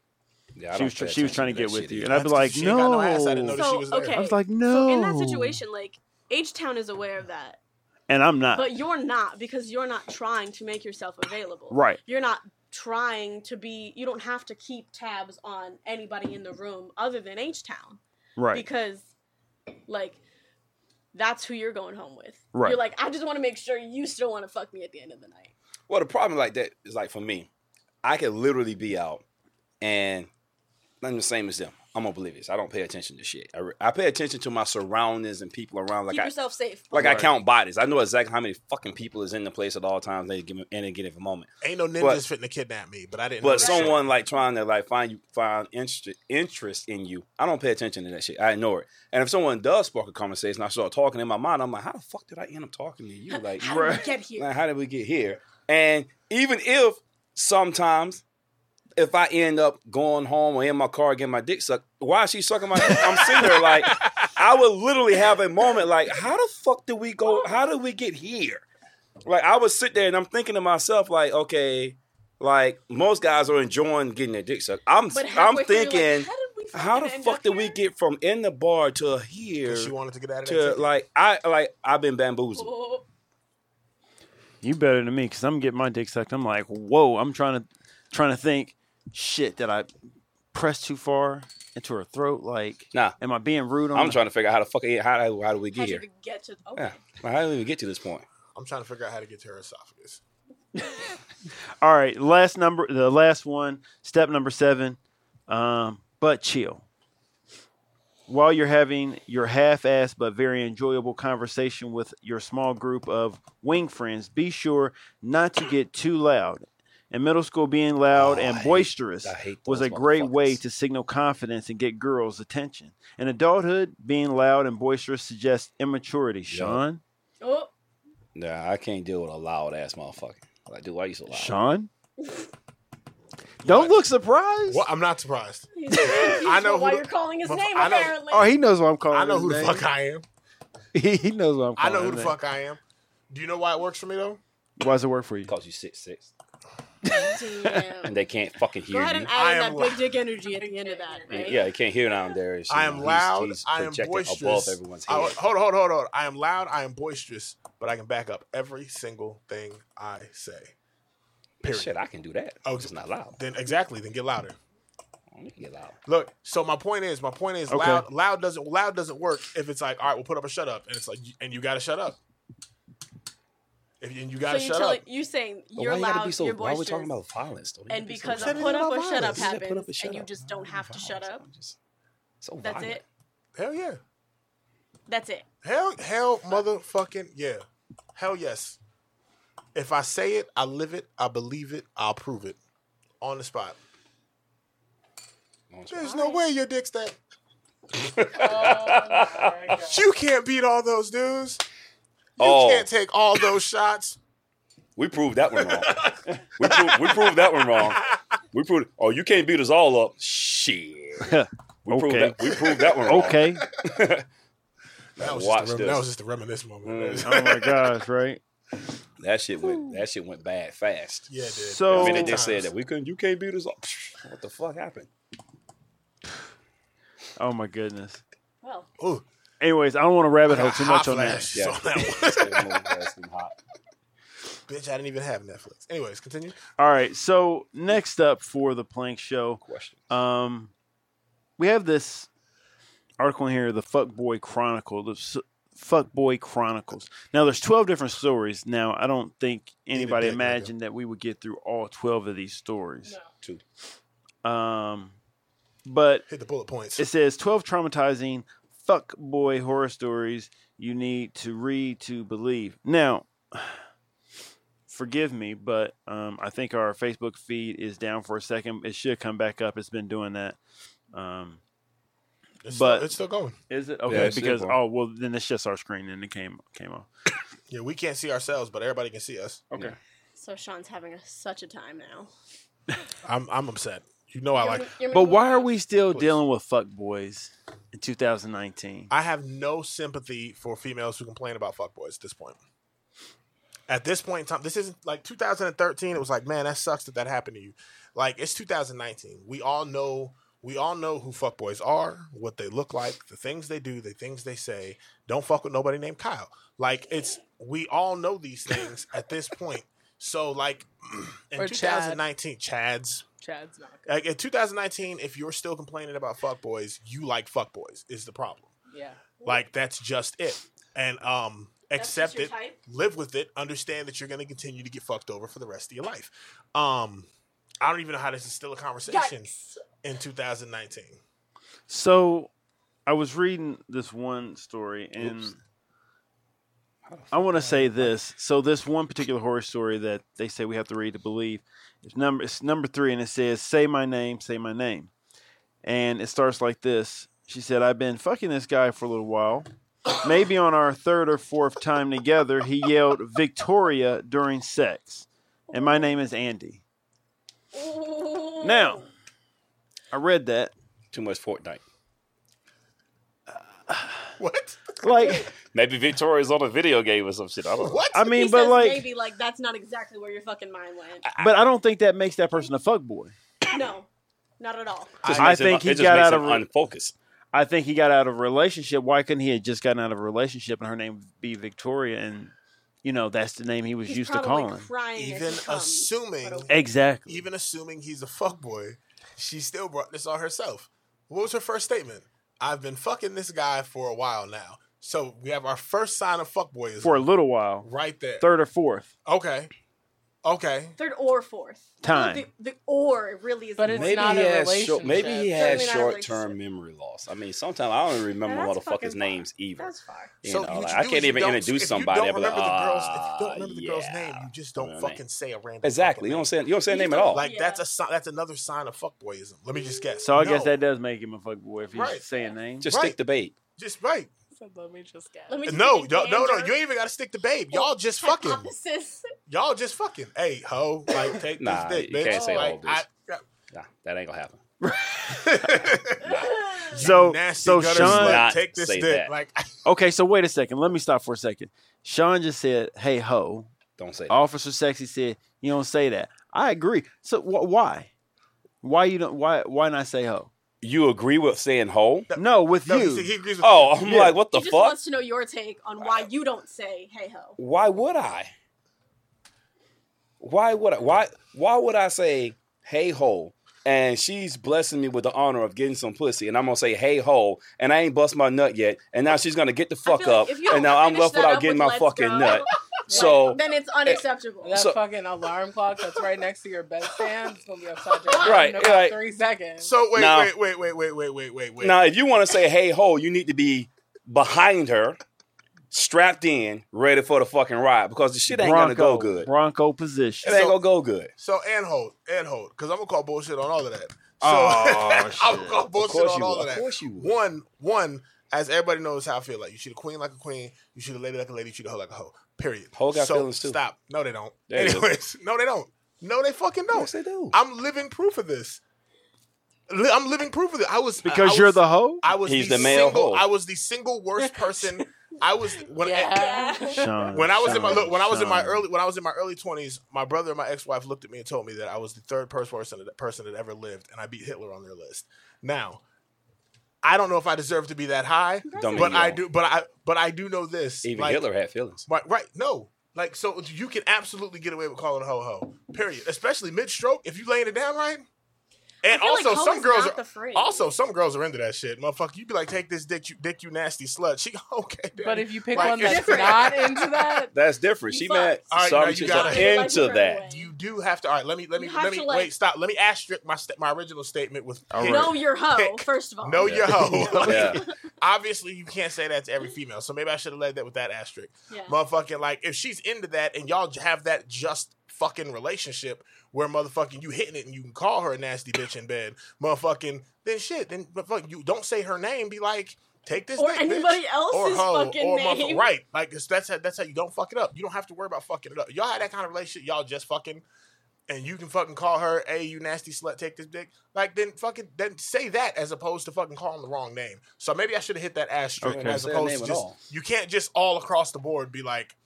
yeah She was tr- she was trying to get with you, and I'd be That's like 'cause she ain't got no. I didn't no. know she was So, okay. I was like So no. in that situation, like H Town is aware of that, and I'm not but you're not because you're not trying to make yourself available. right. You're not trying to be. You don't have to keep tabs on anybody in the room other than H Town Right. because, like, that's who you're going home with. Right. You're like, I just want to make sure you still want to fuck me at the end of the night. Well, the problem like that is like for me, I could literally be out and I'm the same as them. I'm oblivious. I don't pay attention to shit. I, re- I pay attention to my surroundings and people around. Like Keep I, yourself safe. like I count bodies. I know exactly how many fucking people is in the place at all times. They give me in a given moment. Ain't no ninjas But- fitting to kidnap me, but I didn't. But that someone like trying to like find you find interest interest in you, I don't pay attention to that shit. I ignore it. And if someone does spark a conversation, I start talking in my mind. I'm like, how the fuck did I end up talking to you? Like, How did we get here? Like, how did we get here? And even if sometimes if I end up going home or in my car getting my dick sucked, why is she sucking my dick? I'm sitting there like I would literally have a moment like, how the fuck did we go? How did we get here? Like I would sit there and I'm thinking to myself, like, okay, like most guys are enjoying getting their dick sucked. I'm I'm halfway like, thinking, how how the fuck up did we get from in the bar to here? she wanted to get out of to like I like I've been bamboozled. Oh, You better than me because I'm getting my dick sucked. I'm like, whoa. I'm trying to trying to think. Shit, did I press too far into her throat? Like, Nah. am I being rude on? I'm her? trying to figure out how the fuck how how do we get you here? even get to? Okay. Yeah, like, how did we even get to this point? I'm trying to figure out how to get to her esophagus. *laughs* *laughs* All right, last number, the last one, step number seven, um, but chill. While you're having your half-assed but very enjoyable conversation with your small group of wing friends, be sure not to get too loud. In middle school, being loud Oh, and hate- boisterous I hate was a great way to signal confidence and get girls' attention. In adulthood, being loud and boisterous suggests immaturity. Sean, Oh, Nah, I can't deal with a loud ass motherfucker. Like, dude, why are you so loud? Sean, *laughs* don't look surprised. Well, I'm not surprised. *laughs* *laughs* I know why who you're the- calling his name. Know- apparently. Oh, he knows what I'm calling. I know his who the name. fuck I am. He, he knows what I'm calling. I know who the name. fuck I am. Do you know why it works for me though? Why does it work for you? Because you six six, Damn. And they can't fucking Go hear ahead you. and I add in am that big dick energy at the end of that, right? Yeah, he can't hear down there. and shit. I am He's- loud. He's I am projecting boisterous. above everyone's I- head. hold on, hold on, hold on. I am loud. I am boisterous, but I can back up every single thing I say. Period. Shit, I can do that. Oh, it's not loud. Then exactly. Then get louder. I don't need to get loud. Look. So my point is, my point is, Okay. loud. Loud doesn't. Loud doesn't work if it's like, all right, we'll put up a shut up, and it's like, and you got to shut up. If you, and you got So to you shut telling up. you saying you're why you gotta be so? you're Why are we talking about violence? Though? And gotta be so- because Said a put up or about shut up violence. You happens, put up and shut and you just don't have to shut up. Just- So That's violent. it. Hell yeah. That's it. Hell, hell, motherfucking yeah. Hell yes. If I say it, I live it, I believe it, I'll prove it. On the spot. There's no way your dick's that. Oh. *laughs* You can't beat all those dudes. You Oh. can't take all those shots. We proved that one wrong. we, proved, we proved that one wrong. We proved. Oh, you can't beat us all up. Shit. *laughs* We proved Okay. that. We proved that one wrong. Okay. *laughs* That was, Watch just a, rem- this. that was just a reminisce moment. Mm. oh my gosh, right? That shit went. That shit went bad fast. Yeah, it did. So- The Many minute they times. said that we couldn't, you can't beat us up. What the fuck happened? Oh my goodness. Well, Ooh, Anyways, I don't want to rabbit hole too much on that. flashes Yeah. *laughs* on that one. That's too hot. Bitch, I didn't even have Netflix. Anyways, continue. All right. So next up for the Plank Show, Question. um, we have this article in here, the Fuckboy Chronicle. The s- Fuckboy Chronicles. Now, there's 12 different stories. Now, I don't think anybody dick, nigga. imagined that we would get through all 12 of these stories. Two. Um, but Hit the bullet points. it says 12 traumatizing fuckboy horror stories you need to read to believe. Now, *sighs* forgive me, but um, I think our Facebook feed is down for a second. It should come back up. It's been doing that. Um, It's but- still, it's still going. is it okay? it's because oh well, then it's just our screen and it came came off. *coughs* Yeah, we can't see ourselves, but everybody can see us. Okay. So Sean's having a, such a time now. I'm I'm upset. You know I like. But why are we still Please. dealing with fuckboys in 2019? I have no sympathy for females who complain about fuckboys at this point. At this point in time, this isn't like 2013. It was like, man, that sucks that that happened to you. Like it's 2019. We all know. We all know who fuckboys are, what they look like, the things they do, the things they say. Don't fuck with nobody named Kyle. Like it's. We all know these things at this point. So like *clears throat* in Or Chad. 2019, Chad's Chad's not good. like in 2019, if you're still complaining about fuckboys, you like fuckboys is the problem. Yeah. Like that's just it. And um accept it, type? live with it, understand that you're gonna continue to get fucked over for the rest of your life. Um I don't even know how this is still a conversation Yikes. in 2019. So, I was reading this one story, and Oops. I want to say this. So, this one particular horror story that they say we have to read to believe, it's number it's number three, and it says, "Say my name, say my name," and it starts like this. She said, "I've been fucking this guy for a little while." Maybe on our third or fourth time together, he yelled Victoria during sex. And my name is Andy. Now, I read that. Too much Fortnite. What? Like, Maybe Victoria's on a video game or some shit. I don't know. What? I He mean, but says like, maybe like that's not exactly where your fucking mind went. but I don't think that makes that person a fuck boy. *coughs* No, not at all. Just I makes him- think he it just got makes out of- unfocused. I think he got out of a relationship. Why couldn't he have just gotten out of a relationship and her name be Victoria and you know that's the name he was He's used to calling? crying Even he comes, assuming. Exactly. even assuming he's a fuckboy, she still brought this on herself. What was her first statement? I've been fucking this guy for a while now. So we have our first sign of fuckboyism For a little while, right there. third or fourth Okay. Okay. third or fourth Time. The, the or really is But it's Maybe not he a has short, maybe he relationship. has Certainly not a short term memory loss. I mean, sometimes I don't even remember Yeah, that's motherfuckers' fucking far. names either. That's far. You So know, what like, I can't even don't- introduce if somebody. You I'll don't be like, remember the girls. If you "Ah, don't remember the girl's yeah." name, you just don't know what I fucking mean? say a random. Exactly. fucking You don't name. say you don't say a name at all. Like Yeah. that's a si- that's another sign of fuckboyism. Let me just guess. So I No. guess that does make him a fuckboy if he's Right. saying names. Just Right. stick the bait. just right. So let me just guess. Let me just No, take no, no, no. You ain't even got to stick to babe. Y'all just *laughs* fucking. Y'all just fucking. Hey, ho, like take Nah, this dick, you bitch. can't say like, all this. Nah, that ain't gonna happen. *laughs* So *laughs* nasty so gutter Sean slut, Not take this say dick. that. Like, Okay, so wait a second. Let me stop for a second. Sean just said, "Hey ho." Don't say that. Officer Sexy said, "You don't say that." I agree. So wh- why? Why you don't? Why why not say ho? You agree with saying hoe? No, with no, you. he, he agrees with Oh, I'm Yeah. like, what the he just fuck? wants to know your take on why you don't say "Hey ho." Why would I? Why would I? Why why would I say hey ho? And she's blessing me with the honor of getting some pussy, and I'm gonna say hey ho, and I ain't bust my nut yet, and now she's gonna get the fuck feel like up, if you don't and now I'm left without getting with my fucking go," nut. *laughs* like, So then it's eh, unacceptable. That So- fucking alarm clock that's right next to your bedstand is gonna be upside your head Right, in about right. three seconds. So wait, Now- wait, wait, wait, wait, wait, wait, wait, wait. now, if you want to say hey ho, you need to be behind her, strapped in, ready for the fucking ride, because the shit ain't gonna go good. Bronco position. It ain't So- gonna go good. So and hold, and hold, because I'm gonna call bullshit on all of that. So Oh, *laughs* I'm gonna call bullshit on all will. of Of that. course you will. One, one, as everybody knows how I feel like. You should a queen like a queen. You should a lady like a lady. You should a hoe like a hoe. Period. Hoe got so, feelings, too. Stop. No, they don't. There. Anyways, *laughs* no, they don't. No, they fucking don't. Yes, they do. I'm living proof of this. Li- I'm living proof of it. I was Because I you're was- the hoe. I was He's the, the male single. hoe. I was the single worst person. I was *laughs* when yeah. Sean, when I was in my look, when I was in my early when I was in my early twenties, my brother and my ex wife looked at me and told me that I was the third person person that person that ever lived, and I beat Hitler on their list. Now, I don't know if I deserve to be that high, Don't but mean I you do. But I but I do know this. Even like, Hitler had feelings. Right, right. No. Like so you can absolutely get away with calling a ho ho. Period. Especially mid stroke. If you laying it down right. And I feel like also, hoe some girls not are the also some girls are into that shit, motherfucker. You be like, take this dick, you dick, you nasty slut. She *laughs* okay, But if you pick Like, one that's different. not into that, *laughs* That's different. You She fuck. meant All right, some now you chicks gotta- are They like into that. away. you do have to. All right, let me let me let me to, like- wait. Stop. Let me asterisk my st- my original statement with All pick. right. Know your hoe, Pick. first of all. Know Yeah. your hoe. Like, *laughs* Yeah. Obviously, you can't say that to every female. So maybe I should have led that with that asterisk. Yeah. Motherfucking like, if she's into that and y'all have that just fucking relationship where motherfucking you hitting it and you can call her a nasty bitch in bed, motherfucking then shit. Then motherfucking you don't say her name. Be like, take this Or dick, anybody bitch. else's or hoe, fucking or name. motherfucker- right? Like that's how, that's how you don't fuck it up. You don't have to worry about fucking it up. Y'all had that kind of relationship. Y'all just fucking. And you can fucking call her, "Hey, you nasty slut, take this dick." Like, then fucking, then say that as opposed to fucking calling the wrong name. So maybe I should have hit that asterisk Okay. as opposed to just. You can't just all across the board be like,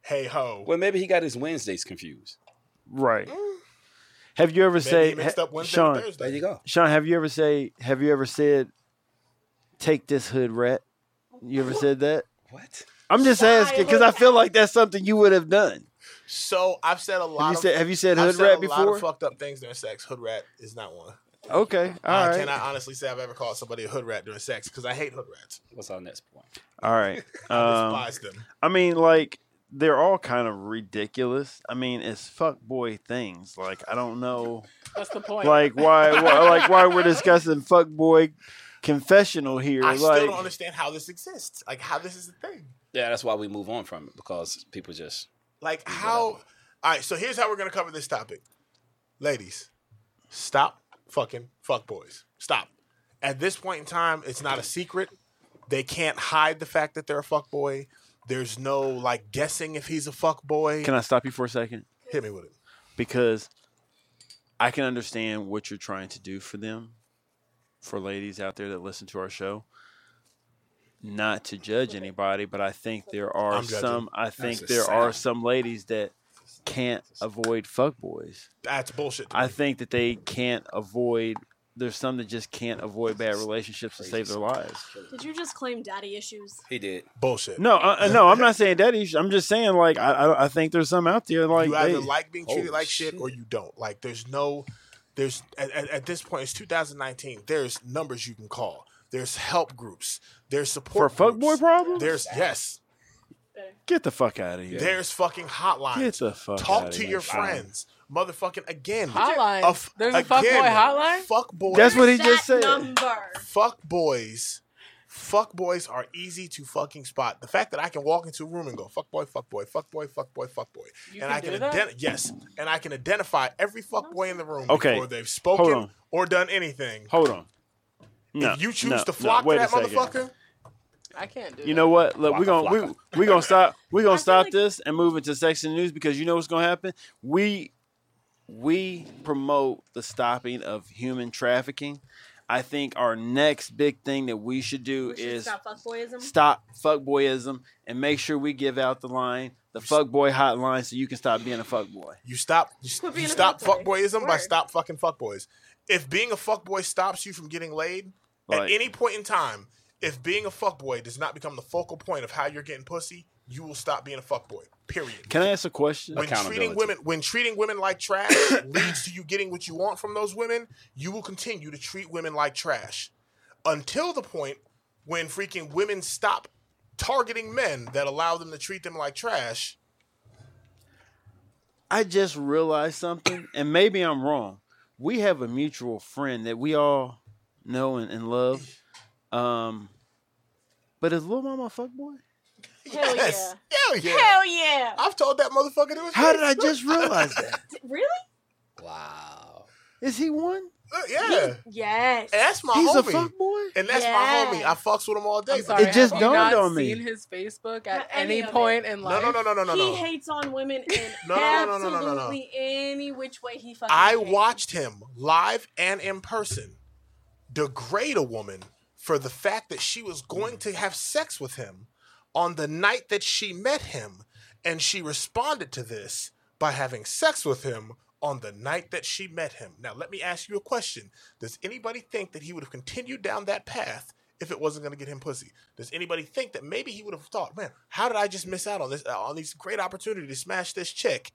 "Hey ho." Well, maybe he got his Wednesdays confused. Right. Have you ever Maybe say ha- Sean? Thursday. There you go. Sean, have you ever say? Have you ever said? Take this hood rat. You ever said that? What? I'm just Why asking because I feel like that's something you would have done. So I've said a lot. Have you of, said? Have you said I've hood said rat a lot before? of fucked up things during sex. Hood rat is not one. Okay, all I right, cannot honestly say I've ever called somebody a hood rat during sex because I hate hood rats. What's our next point? all right. *laughs* I Um, despise them. I mean, like they're all kind of ridiculous. I mean, it's fuck boy things. Like I don't know, What's the point. like why, why like why we're discussing fuck boy confessional here. I like still don't understand how this exists. Like how this is a thing. Yeah, that's why we move on from it because people just Like how? All right. So here's how we're gonna cover this topic, ladies. Stop fucking fuck boys. Stop. At this point in time, it's not a secret. They can't hide the fact that they're a fuck boy. There's no like guessing if he's a fuck boy. Can I stop you for a second? Hit me with it. because I can understand what you're trying to do for them, for ladies out there that listen to our show. Not to judge anybody, but I think there are I'm judging. some. I think there are some ladies that can't avoid fuckboys. That's bullshit. I think that they can't avoid. There's some that just can't avoid bad relationships to save their lives. Did you just claim daddy issues? he did. bullshit. No, uh, no, I'm not saying daddy issue. I'm just saying like I, I, I think there's some out there like you either they- like being treated like shit, or you don't. Like there's no, there's at, at, at this point it's 2019. There's numbers you can call. There's help groups. There's support for support fuckboy groups. problems. There's yes. Get the fuck out of here. There's fucking hotlines. Get the fuck out of here. Talk outta to here. your friends. Motherfucking again. Hotline. A f- There's a again, fuckboy hotline? Fuck boys. That's what he That just said. Number. fuck boys. Fuck boys are easy to fucking spot. The fact that I can walk into a room and go fuck boy, fuck boy, fuck boy, fuck boy, fuck boy, You and can I can do that? ident- yes, and I can identify every fuck boy in the room Okay. before they've Hold spoken on. or done anything. Hold on. No, if you choose no, to no, flock wait to a that second. motherfucker, I can't do it. You that. know what? Look, we're gonna we flocka. we gonna stop we I gonna feel stop like- this and move into section news because you know what's gonna happen. We we promote the stopping of human trafficking. I think our next big thing that we should do We should is stop fuckboyism. stop fuckboyism and make sure we give out the line, the fuckboy hotline, so you can stop being a fuckboy. you stop you, Quit you stop fuckboy. fuckboyism by stop fucking fuckboys. If being a fuckboy stops you from getting laid at any point in time, if being a fuckboy does not become the focal point of how you're getting pussy, you will stop being a fuckboy. Period. Can I ask a question? when treating women when treating women like trash *coughs* leads to you getting what you want from those women, you will continue to treat women like trash until the point when freaking women stop targeting men that allow them to treat them like trash. I just realized something, and maybe I'm wrong. We have a mutual friend that we all know and, and love. *sighs* Um, but is Lil Mama a fuckboy? Hell yes, yeah. hell yeah. Hell yeah. I've told that motherfucker to his How face. did I just realize *laughs* that? Really? Wow. Is he one? Uh, yeah, Yes. and that's my He's a homie. fuckboy? and that's Yeah. my homie. I fucks with him all day. I'm sorry, It just you dawned not on me. Seen his Facebook Not at any any of it. point in life. no, no, no, no, no, no. he no. hates on women *laughs* in No, no, no, no, no, no, no, no. absolutely any which way he fucking I can. watched him live and in person degrade a woman for the fact that she was going to have sex with him on the night that she met him. And she responded to this by having sex with him on the night that she met him. Now, let me ask you a question. Does anybody think that he would have continued down that path if it wasn't going to get him pussy? Does anybody think that maybe he would have thought, man, how did I just miss out on this, uh, on these great opportunity to smash this chick?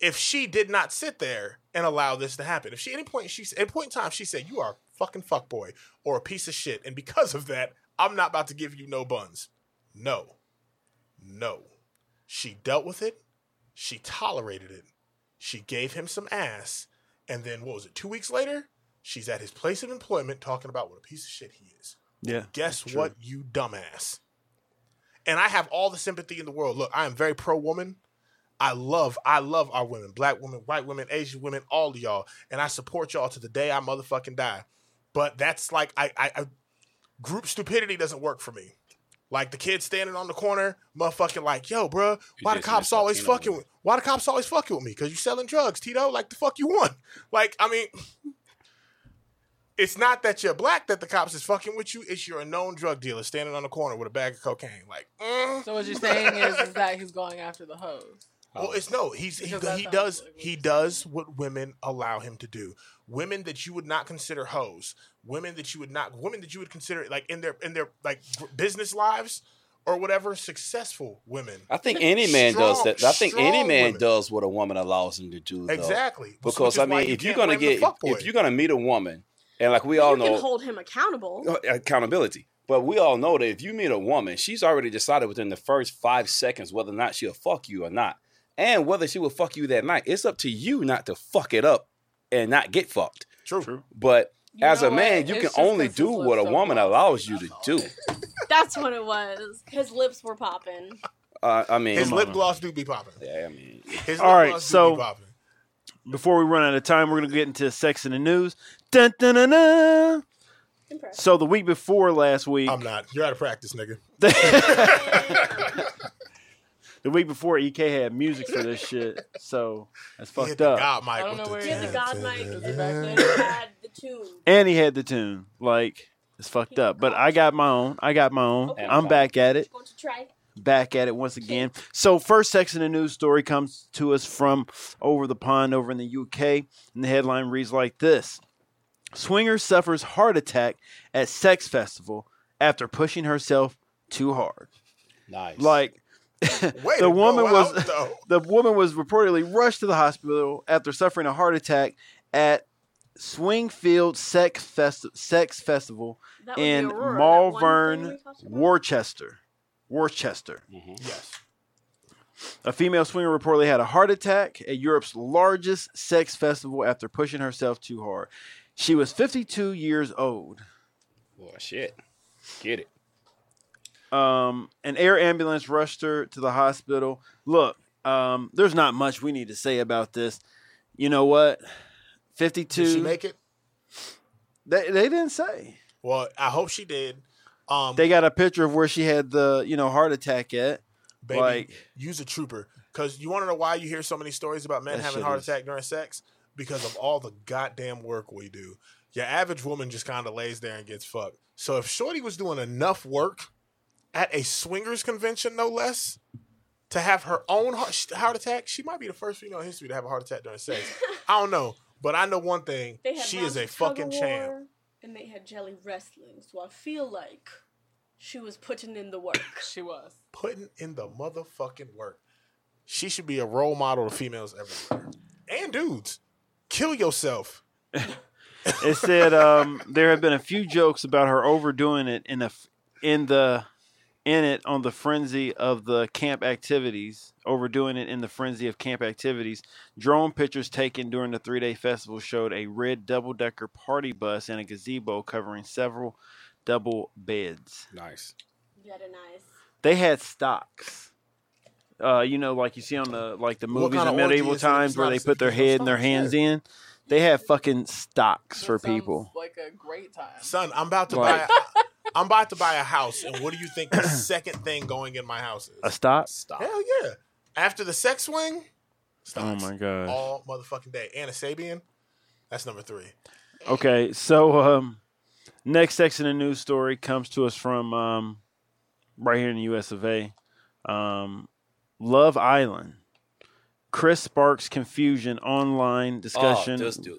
if she did not sit there and allow this to happen. If she at any point she at point in time she said you are a fucking fuckboy or a piece of shit, and because of that, I'm not about to give you no buns. No. No. She dealt with it. She tolerated it. She gave him some ass. And then what was it, two weeks later? She's at his place of employment talking about what a piece of shit he is. Yeah. Guess what, you dumbass? And I have all the sympathy in the world. Look, I am very pro woman. I love, I love our women, black women, white women, Asian women, all of y'all, and I support y'all to the day I motherfucking die. But that's like, I, I, I group stupidity doesn't work for me. Like the kid standing on the corner, motherfucking like, yo, bro, why the cops always Latino fucking with? Why the cops always fucking with me? Because you selling drugs, Tito. Like the fuck you want? *laughs* Like, I mean, *laughs* it's not that you're black that the cops is fucking with you. It's you're a known drug dealer standing on the corner with a bag of cocaine. Like, mm. So what you're saying is, is that he's going after the hoes. well, it's no. He's he, Because that he does like he does what women allow him to do. Women that you would not consider hoes, women that you would not, women that you would consider like in their in their like business lives or whatever, successful women. I think any man does that. I think any man women. does what a woman allows him to do. Though. Exactly. Because I mean, you if you're gonna get, fuckboy. if you're gonna meet a woman, and like we all you can know, hold him accountable. uh, accountability. But we all know that if you meet a woman, she's already decided within the first five seconds whether or not she'll fuck you or not, and whether she will fuck you that night. It's up to you not to fuck it up and not get fucked. True. True. But You as a man, what? you It's can only do what a lips woman blocked. allows you to do. *laughs* That's what it was. His lips were popping. Uh, I mean, His lip on. gloss do be popping. yeah, I mean, His All lip right, gloss do so- be popping. Before we run out of time, we're gonna get into sex in the news. Dun, dun, dun, dun. So the week before last week, I'm not. You're out of practice, nigga. *laughs* *laughs* the week before EK had music for this shit, so that's He fucked hit the up. God mic I don't with know the where he He had the. God mic. Is he back *laughs* He had the tune. And he had the tune. Like it's fucked up. But I got my own. I got my own. Okay. I'm back at it. Going to try. Back at it once again. So first sex in the news story comes to us from over the pond over in the UK, and the headline reads like this: Swinger suffers heart attack at sex festival after pushing herself too hard. nice. Like Way *laughs* the to woman go was out, *laughs* the woman was reportedly rushed to the hospital after suffering a heart attack at Swingfield Sex Festi- Sex Festival in Aurora, that one thing Malvern, we talked about. Worcester. Worcester. Mhm. Yes. A female swinger reportedly had a heart attack at Europe's largest sex festival after pushing herself too hard. She was 52 years old. Boy, shit, get it. Um, an air ambulance rushed her to the hospital. Look, um, there's not much we need to say about this. You know what? 52. Did she make it? they, they didn't say. Well, I hope she did. Um, They got a picture of where she had the, you know, heart attack at. baby, like- use a trooper. Because you want to know why you hear so many stories about men having heart is- attack during sex? Because of all the goddamn work we do. Your average woman just kind of lays there and gets fucked. So if Shorty was doing enough work at a swingers convention, no less, to have her own heart, heart attack, she might be the first female in history to have a heart attack during sex. *laughs* I don't know, but I know one thing: They had she is a fucking champ. And they had jelly wrestling, so I feel like she was putting in the work. *coughs* She was. putting in the motherfucking work. She should be a role model to females everywhere and dudes. Kill yourself. *laughs* It said um, there have been a few jokes about her overdoing it in a in the in it on the frenzy of the camp activities, overdoing it in the frenzy of camp activities. Drone pictures taken during the three day festival showed a red double decker party bus and a gazebo covering several double beds. Nice. Very nice. They had stocks. Uh, you know, like you see on the like the movies kind of of medieval is it if times where they put their head and their hands Yeah. in. They have fucking stocks That for people. Like a great time. Son, I'm about to Like- buy I'm about to buy a house, and what do you think the *clears throat* second thing going in my house is? A is? stock? Stop. Hell yeah. After the sex swing, Oh my god. All motherfucking day. Anna Sabian, that's number three. Okay, so um, next sex in the news story comes to us from um, right here in the U.S. of A. Um, Love Island. Chris sparks confusion online discussion. Oh, this dude.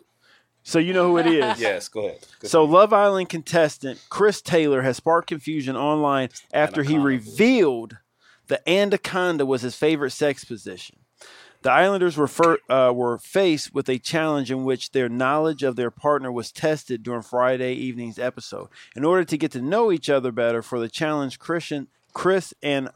So you know who it is. *laughs* Yes, go ahead. Good So Love Island contestant Chris Taylor has sparked confusion online after he revealed the anaconda was his favorite sex position. The Islanders were fir- uh, were faced with a challenge in which their knowledge of their partner was tested during Friday evening's episode. In order to get to know each other better for the challenge, Christian, Chris and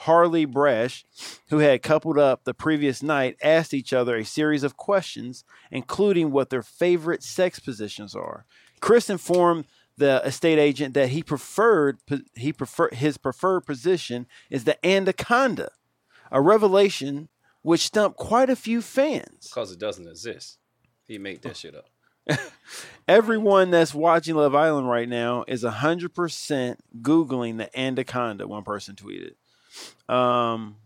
Harley Brash, who had coupled up the previous night, asked each other a series of questions, including what their favorite sex positions are. Chris informed the estate agent that he preferred he prefer his preferred position is the anaconda, a revelation which stumped quite a few fans. Because it doesn't exist. He made that shit up. *laughs* Everyone that's watching Love Island right now is 100% Googling the anaconda, one person tweeted. Um,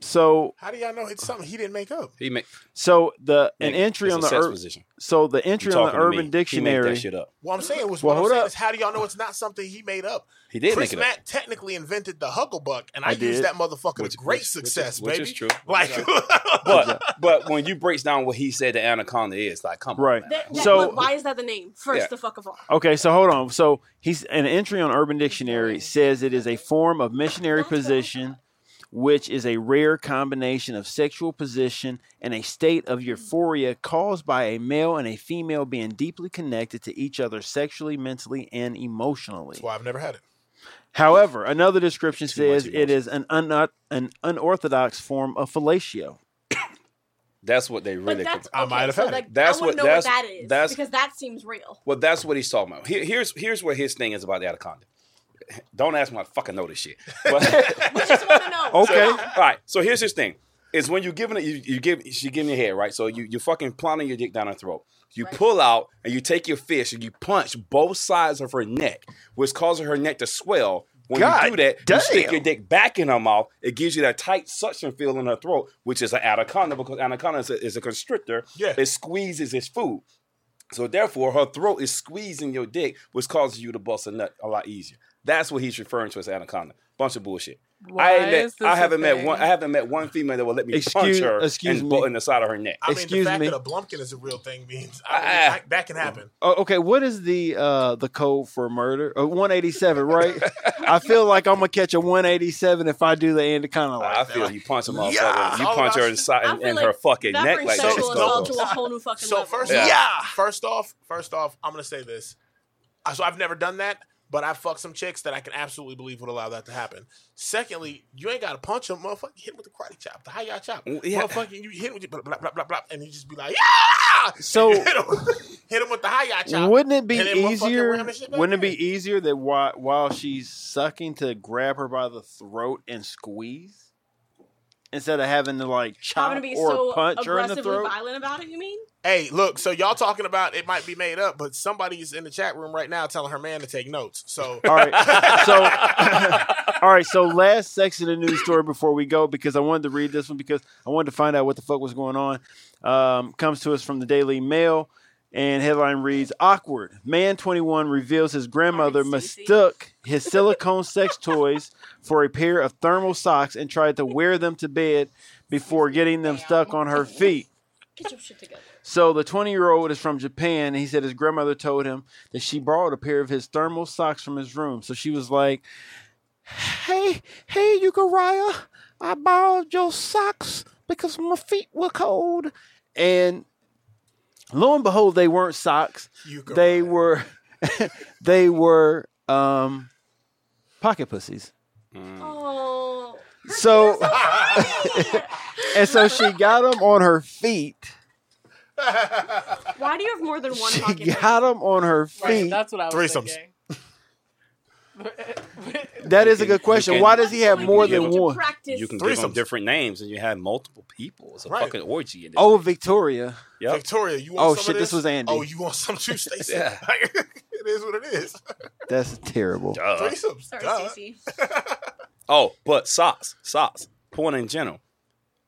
so How do y'all know it's something he didn't make up? He made so the an entry on the sex ur- position. so the entry on the talking to. Urban He Dictionary. that shit up. What I'm saying was, Well, what I'm hold saying up. is, how do y'all know it's not something he made up? He did Chris make it up. Technically invented the Hucklebuck, and I, I used that motherfucker Which- to great which- success, which is, baby. Which is true. Like, *laughs* But but when you breaks down what he said the anaconda is, like, come Right. on, man. That- that- So- but why is that the name? First, Yeah. the fuck of all. Okay, so hold on. So he's an entry on Urban Dictionary says it is a form of missionary position, which is a rare combination of sexual position and a state of euphoria caused by a male and a female being deeply connected to each other sexually, mentally, and emotionally. that's why I've never had it. However, another description Too much says it is an un- an unorthodox form of fellatio. That's what they really. that's I might have so had it. like, That's I what- to know what that's- that is because that seems real. Well, that's what he's talking about. Here, here's here's what his thing is about the anaconda. Don't ask me, I fucking know this shit. *laughs* But We just want to know. *laughs* Okay. all right. So here's this thing: is when you're giving it, you, you give she giving your head right. So you you fucking planting your dick down her throat. You Right. pull out and you take your fist and you punch both sides of her neck, which causes her neck to swell. When God you do that, you stick your dick back in her mouth. It gives you that tight suction feel in her throat, which is an anaconda because anaconda is a, is a constrictor. Yeah. It squeezes its food. So therefore, her throat is squeezing your dick, which causes you to bust a nut a lot easier. That's what he's referring to as anaconda. Bunch of bullshit. Why I ain't met, is this I a haven't met one. I haven't met one female that will let me Excuse- punch her excuse and me. in the side of her neck. I mean, Excuse the fact me. that a blumpkin is a real thing means I mean, Ah. I- that can happen. Oh, okay, what is the uh the code for murder? Uh, 187, right? I feel like I'm gonna catch a 187 if I do the anaconda like I that. feel you punch a motherfucker. Yeah. You punch her about in, side, I in, like her fucking that neck like that. sexual It's assault go-go. to a whole new fucking So level. first, Yeah. off, first off, first off, I'm gonna say this. So I've never done that, but I fucked some chicks that I can absolutely believe would allow that to happen. Secondly, you ain't gotta punch them, motherfucker. You him with the karate chop, the high yard chop, yeah. motherfucker. You hit 'em with blah blah blah blah, blah and you just be like, yeah. So- *laughs* hit him, hit 'em with the high yard chop. Wouldn't it be and then motherfucker easier? ram the shit back Wouldn't it be easier that while while she's sucking to grab her by the throat and squeeze instead of having to like I'm chop gonna be or so punch her in the throat? violent about it. You mean? Hey, look. So y'all talking about it might be made up, but somebody's in the chat room right now telling her man to take notes. So *laughs* All right. So, *laughs* all right. So, last section of the news story before we go, because I wanted to read this one because I wanted to find out what the fuck was going on. Um, comes to us from the Daily Mail, and headline reads: "Awkward man 21 reveals his grandmother mistook his silicone sex toys for a pair of thermal socks and tried to wear them to bed before getting them stuck on her feet." Get your shit together. So the 20 year old is from Japan. And he said his grandmother told him that she borrowed a pair of his thermal socks from his room. So she was like, Hey, hey, Uriah, I borrowed your socks because my feet were cold. And lo and behold, they weren't socks. you go They right. were, *laughs* they were um, pocket pussies. Oh. So, *laughs* and so she got them on her feet. Why do you have more than *laughs* one She pocket? got them on her Right, feet. that's what I was Threesomes. thinking. That is a good question. can- Why does he have more than give one? Practice. You can give them different names, and you have multiple people. It's a Right. fucking orgy. In this. Oh, Victoria. yep. Victoria, you want Oh, some shit, of this was Andy. Oh, you want some too, Stacey? Yeah. *laughs* it is what it is. That's terrible. Duh. Threesomes. Sorry, duh. Stacey. *laughs* Oh, but socks, socks. Point in general.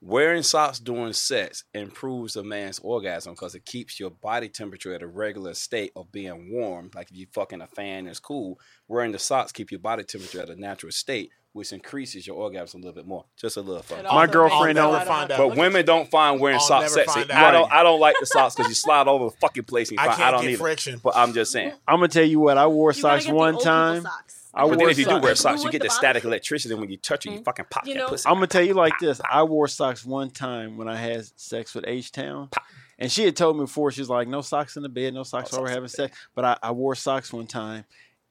Wearing socks during sex improves a man's orgasm because it keeps your body temperature at a regular state of being warm. Like if you fucking a fan, it's cool. Wearing the socks keep your body temperature at a natural state, which increases your orgasm a little bit more. Just a little fun. My girlfriend don't- wanna find out. But at women don't find wearing I'll socks never sexy. find out. I don't. I don't like the socks because you slide all over the fucking place and you I find, can't I don't get need friction. But I'm just saying. I'm gonna tell you what. I wore You gotta socks get the one old people time. socks. I But then if you do socks. wear socks, you With get the the static electricity. And when you touch it, you hmm? fucking pop You that know- pussy. I'm gonna tell you like this. I wore socks one time when I had sex with H Town, and she had told me before. She was like, "No socks in the bed, no socks while we're having sex." But I, I wore socks one time,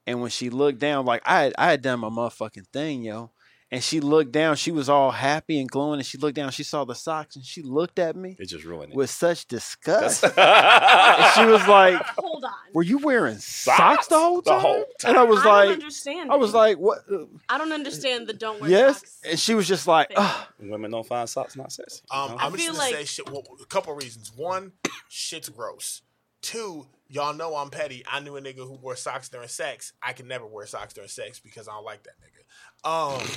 and when she looked down, like I had, I had done my motherfucking thing, yo. And she looked down. She was all happy and glowing, and she looked down. She saw the socks, and she looked at me It just ruined it. with such disgust. *laughs* and she was like, Hold on. "Were you wearing socks the whole The time?" And I was I don't like, understand. "I was it. like, what?" I don't understand the don't wear yes. socks. And she was just like, "Ugh." Women don't find socks not sexy. Um. I'm I just feel gonna like- say shit. Well, a couple reasons. One, shit's gross. Two, y'all know I'm petty. I knew a nigga who wore socks during sex. I can never wear socks during sex because I don't like that nigga. Um,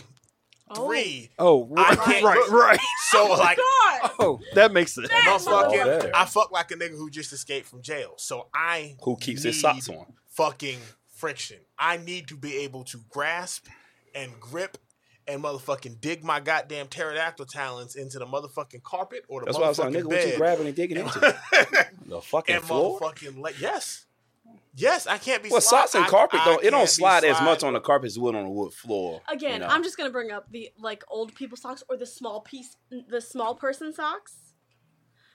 Oh. three. Oh, right, can't- right, *laughs* right. So like, God. Oh, that makes it. motherfucking, better. I fuck like a nigga who just escaped from jail. So I Who keeps his socks on? Fucking friction. I need to be able to grasp and grip and motherfucking dig my goddamn pterodactyl talons into the motherfucking carpet or the That's why I was saying, motherfucking nigga, what you grabbing and digging into? *laughs* the fucking and floor? motherfucking le- yes, yes, I can't be. Well, slide- socks and I- carpet I though, it can't don't be slide as much on the carpet as it would on a wood floor. Again, you know? I'm just gonna bring up the like old people socks or the small piece, the small person socks.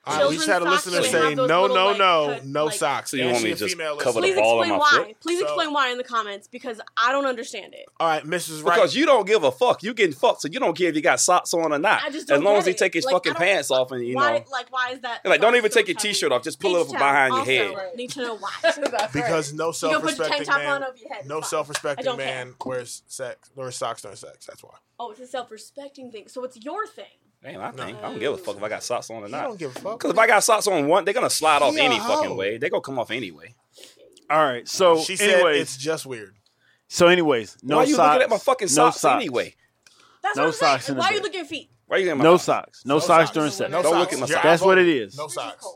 All right, we just had a listener socks, they say no, no, like, no, cut, no like- socks. So you And want me she to a just female cover the Please listener. ball on explain my why. foot? Please So- explain why in the comments because I don't understand it. All right, Mrs. Right. Because you don't give a fuck. You getting fucked, so you don't care if you got socks on or not. I just as don't long get as he it. take his Like, fucking pants off and you why? know, Like, why is that? like don't even take your t-shirt off. Just pull it up behind your head. Need to know why. *laughs* Because no You gonna put your tank self-respecting man, on over your head. no self-respecting man wears sex wears socks during sex. That's why. Oh, it's a self-respecting thing. So it's your thing. Damn, I think I don't give a fuck if I got socks on or You not. don't give a fuck. Because if I got socks on one, they're gonna slide off He any fucking way. They gonna come off anyway. All right. So, she said anyways, it's just weird. so anyways, no Why you socks. looking at my fucking no socks, anyway? That's No what I'm socks saying. in Why are you looking at feet? Why you getting my No socks. No, No socks, socks. during sex. No Don't socks. look at my You're socks. That's what it outvoted. is. No socks.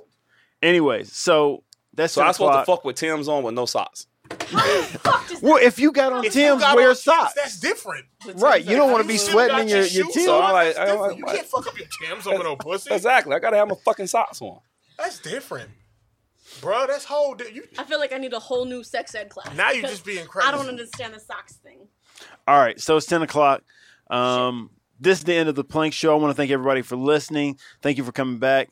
Anyways, so that's So I 10 supposed o'clock. to fuck with Tim's on with no socks. Fuck does Well, if you got on If Tim's, got wear on socks. That's different. Right, you don't want to be sweating in your, your shoes Tim's. So on, I'm like, I- I- you can't fuck up your Tim's over no pussy. Exactly. I gotta have my fucking socks on. That's different, bro. That's whole. Di- you I feel like I need a whole new sex ed class. now you're just being crazy. I don't understand the socks thing. All right, so it's 10 o'clock. Um, this is the end of the Plank Show. I want to thank everybody for listening. Thank you for coming back.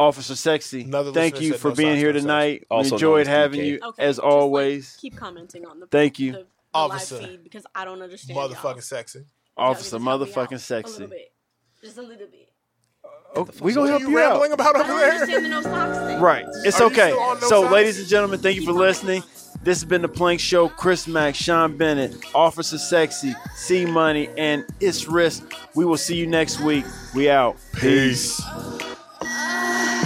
Officer Sexy, Another thank you for no being socks, here no tonight. Also we enjoyed having you Okay, as just, like, keep commenting on the Thank you. the, the Officer. live feed because I don't understand. Motherfucking y'all. sexy. If y'all can Officer just help me motherfucking sexy. A little bit. Just a little bit. Uh, oh, we gonna What help you you rambling out. about over there? the no. Right, it's Are okay. no So, socks? ladies and gentlemen, thank you for listening. This has been the Plank Show. Chris Mack, Sean Bennett, Officer Sexy, C Money, and It's Risk. We will see you next week. We out. Peace. Ah.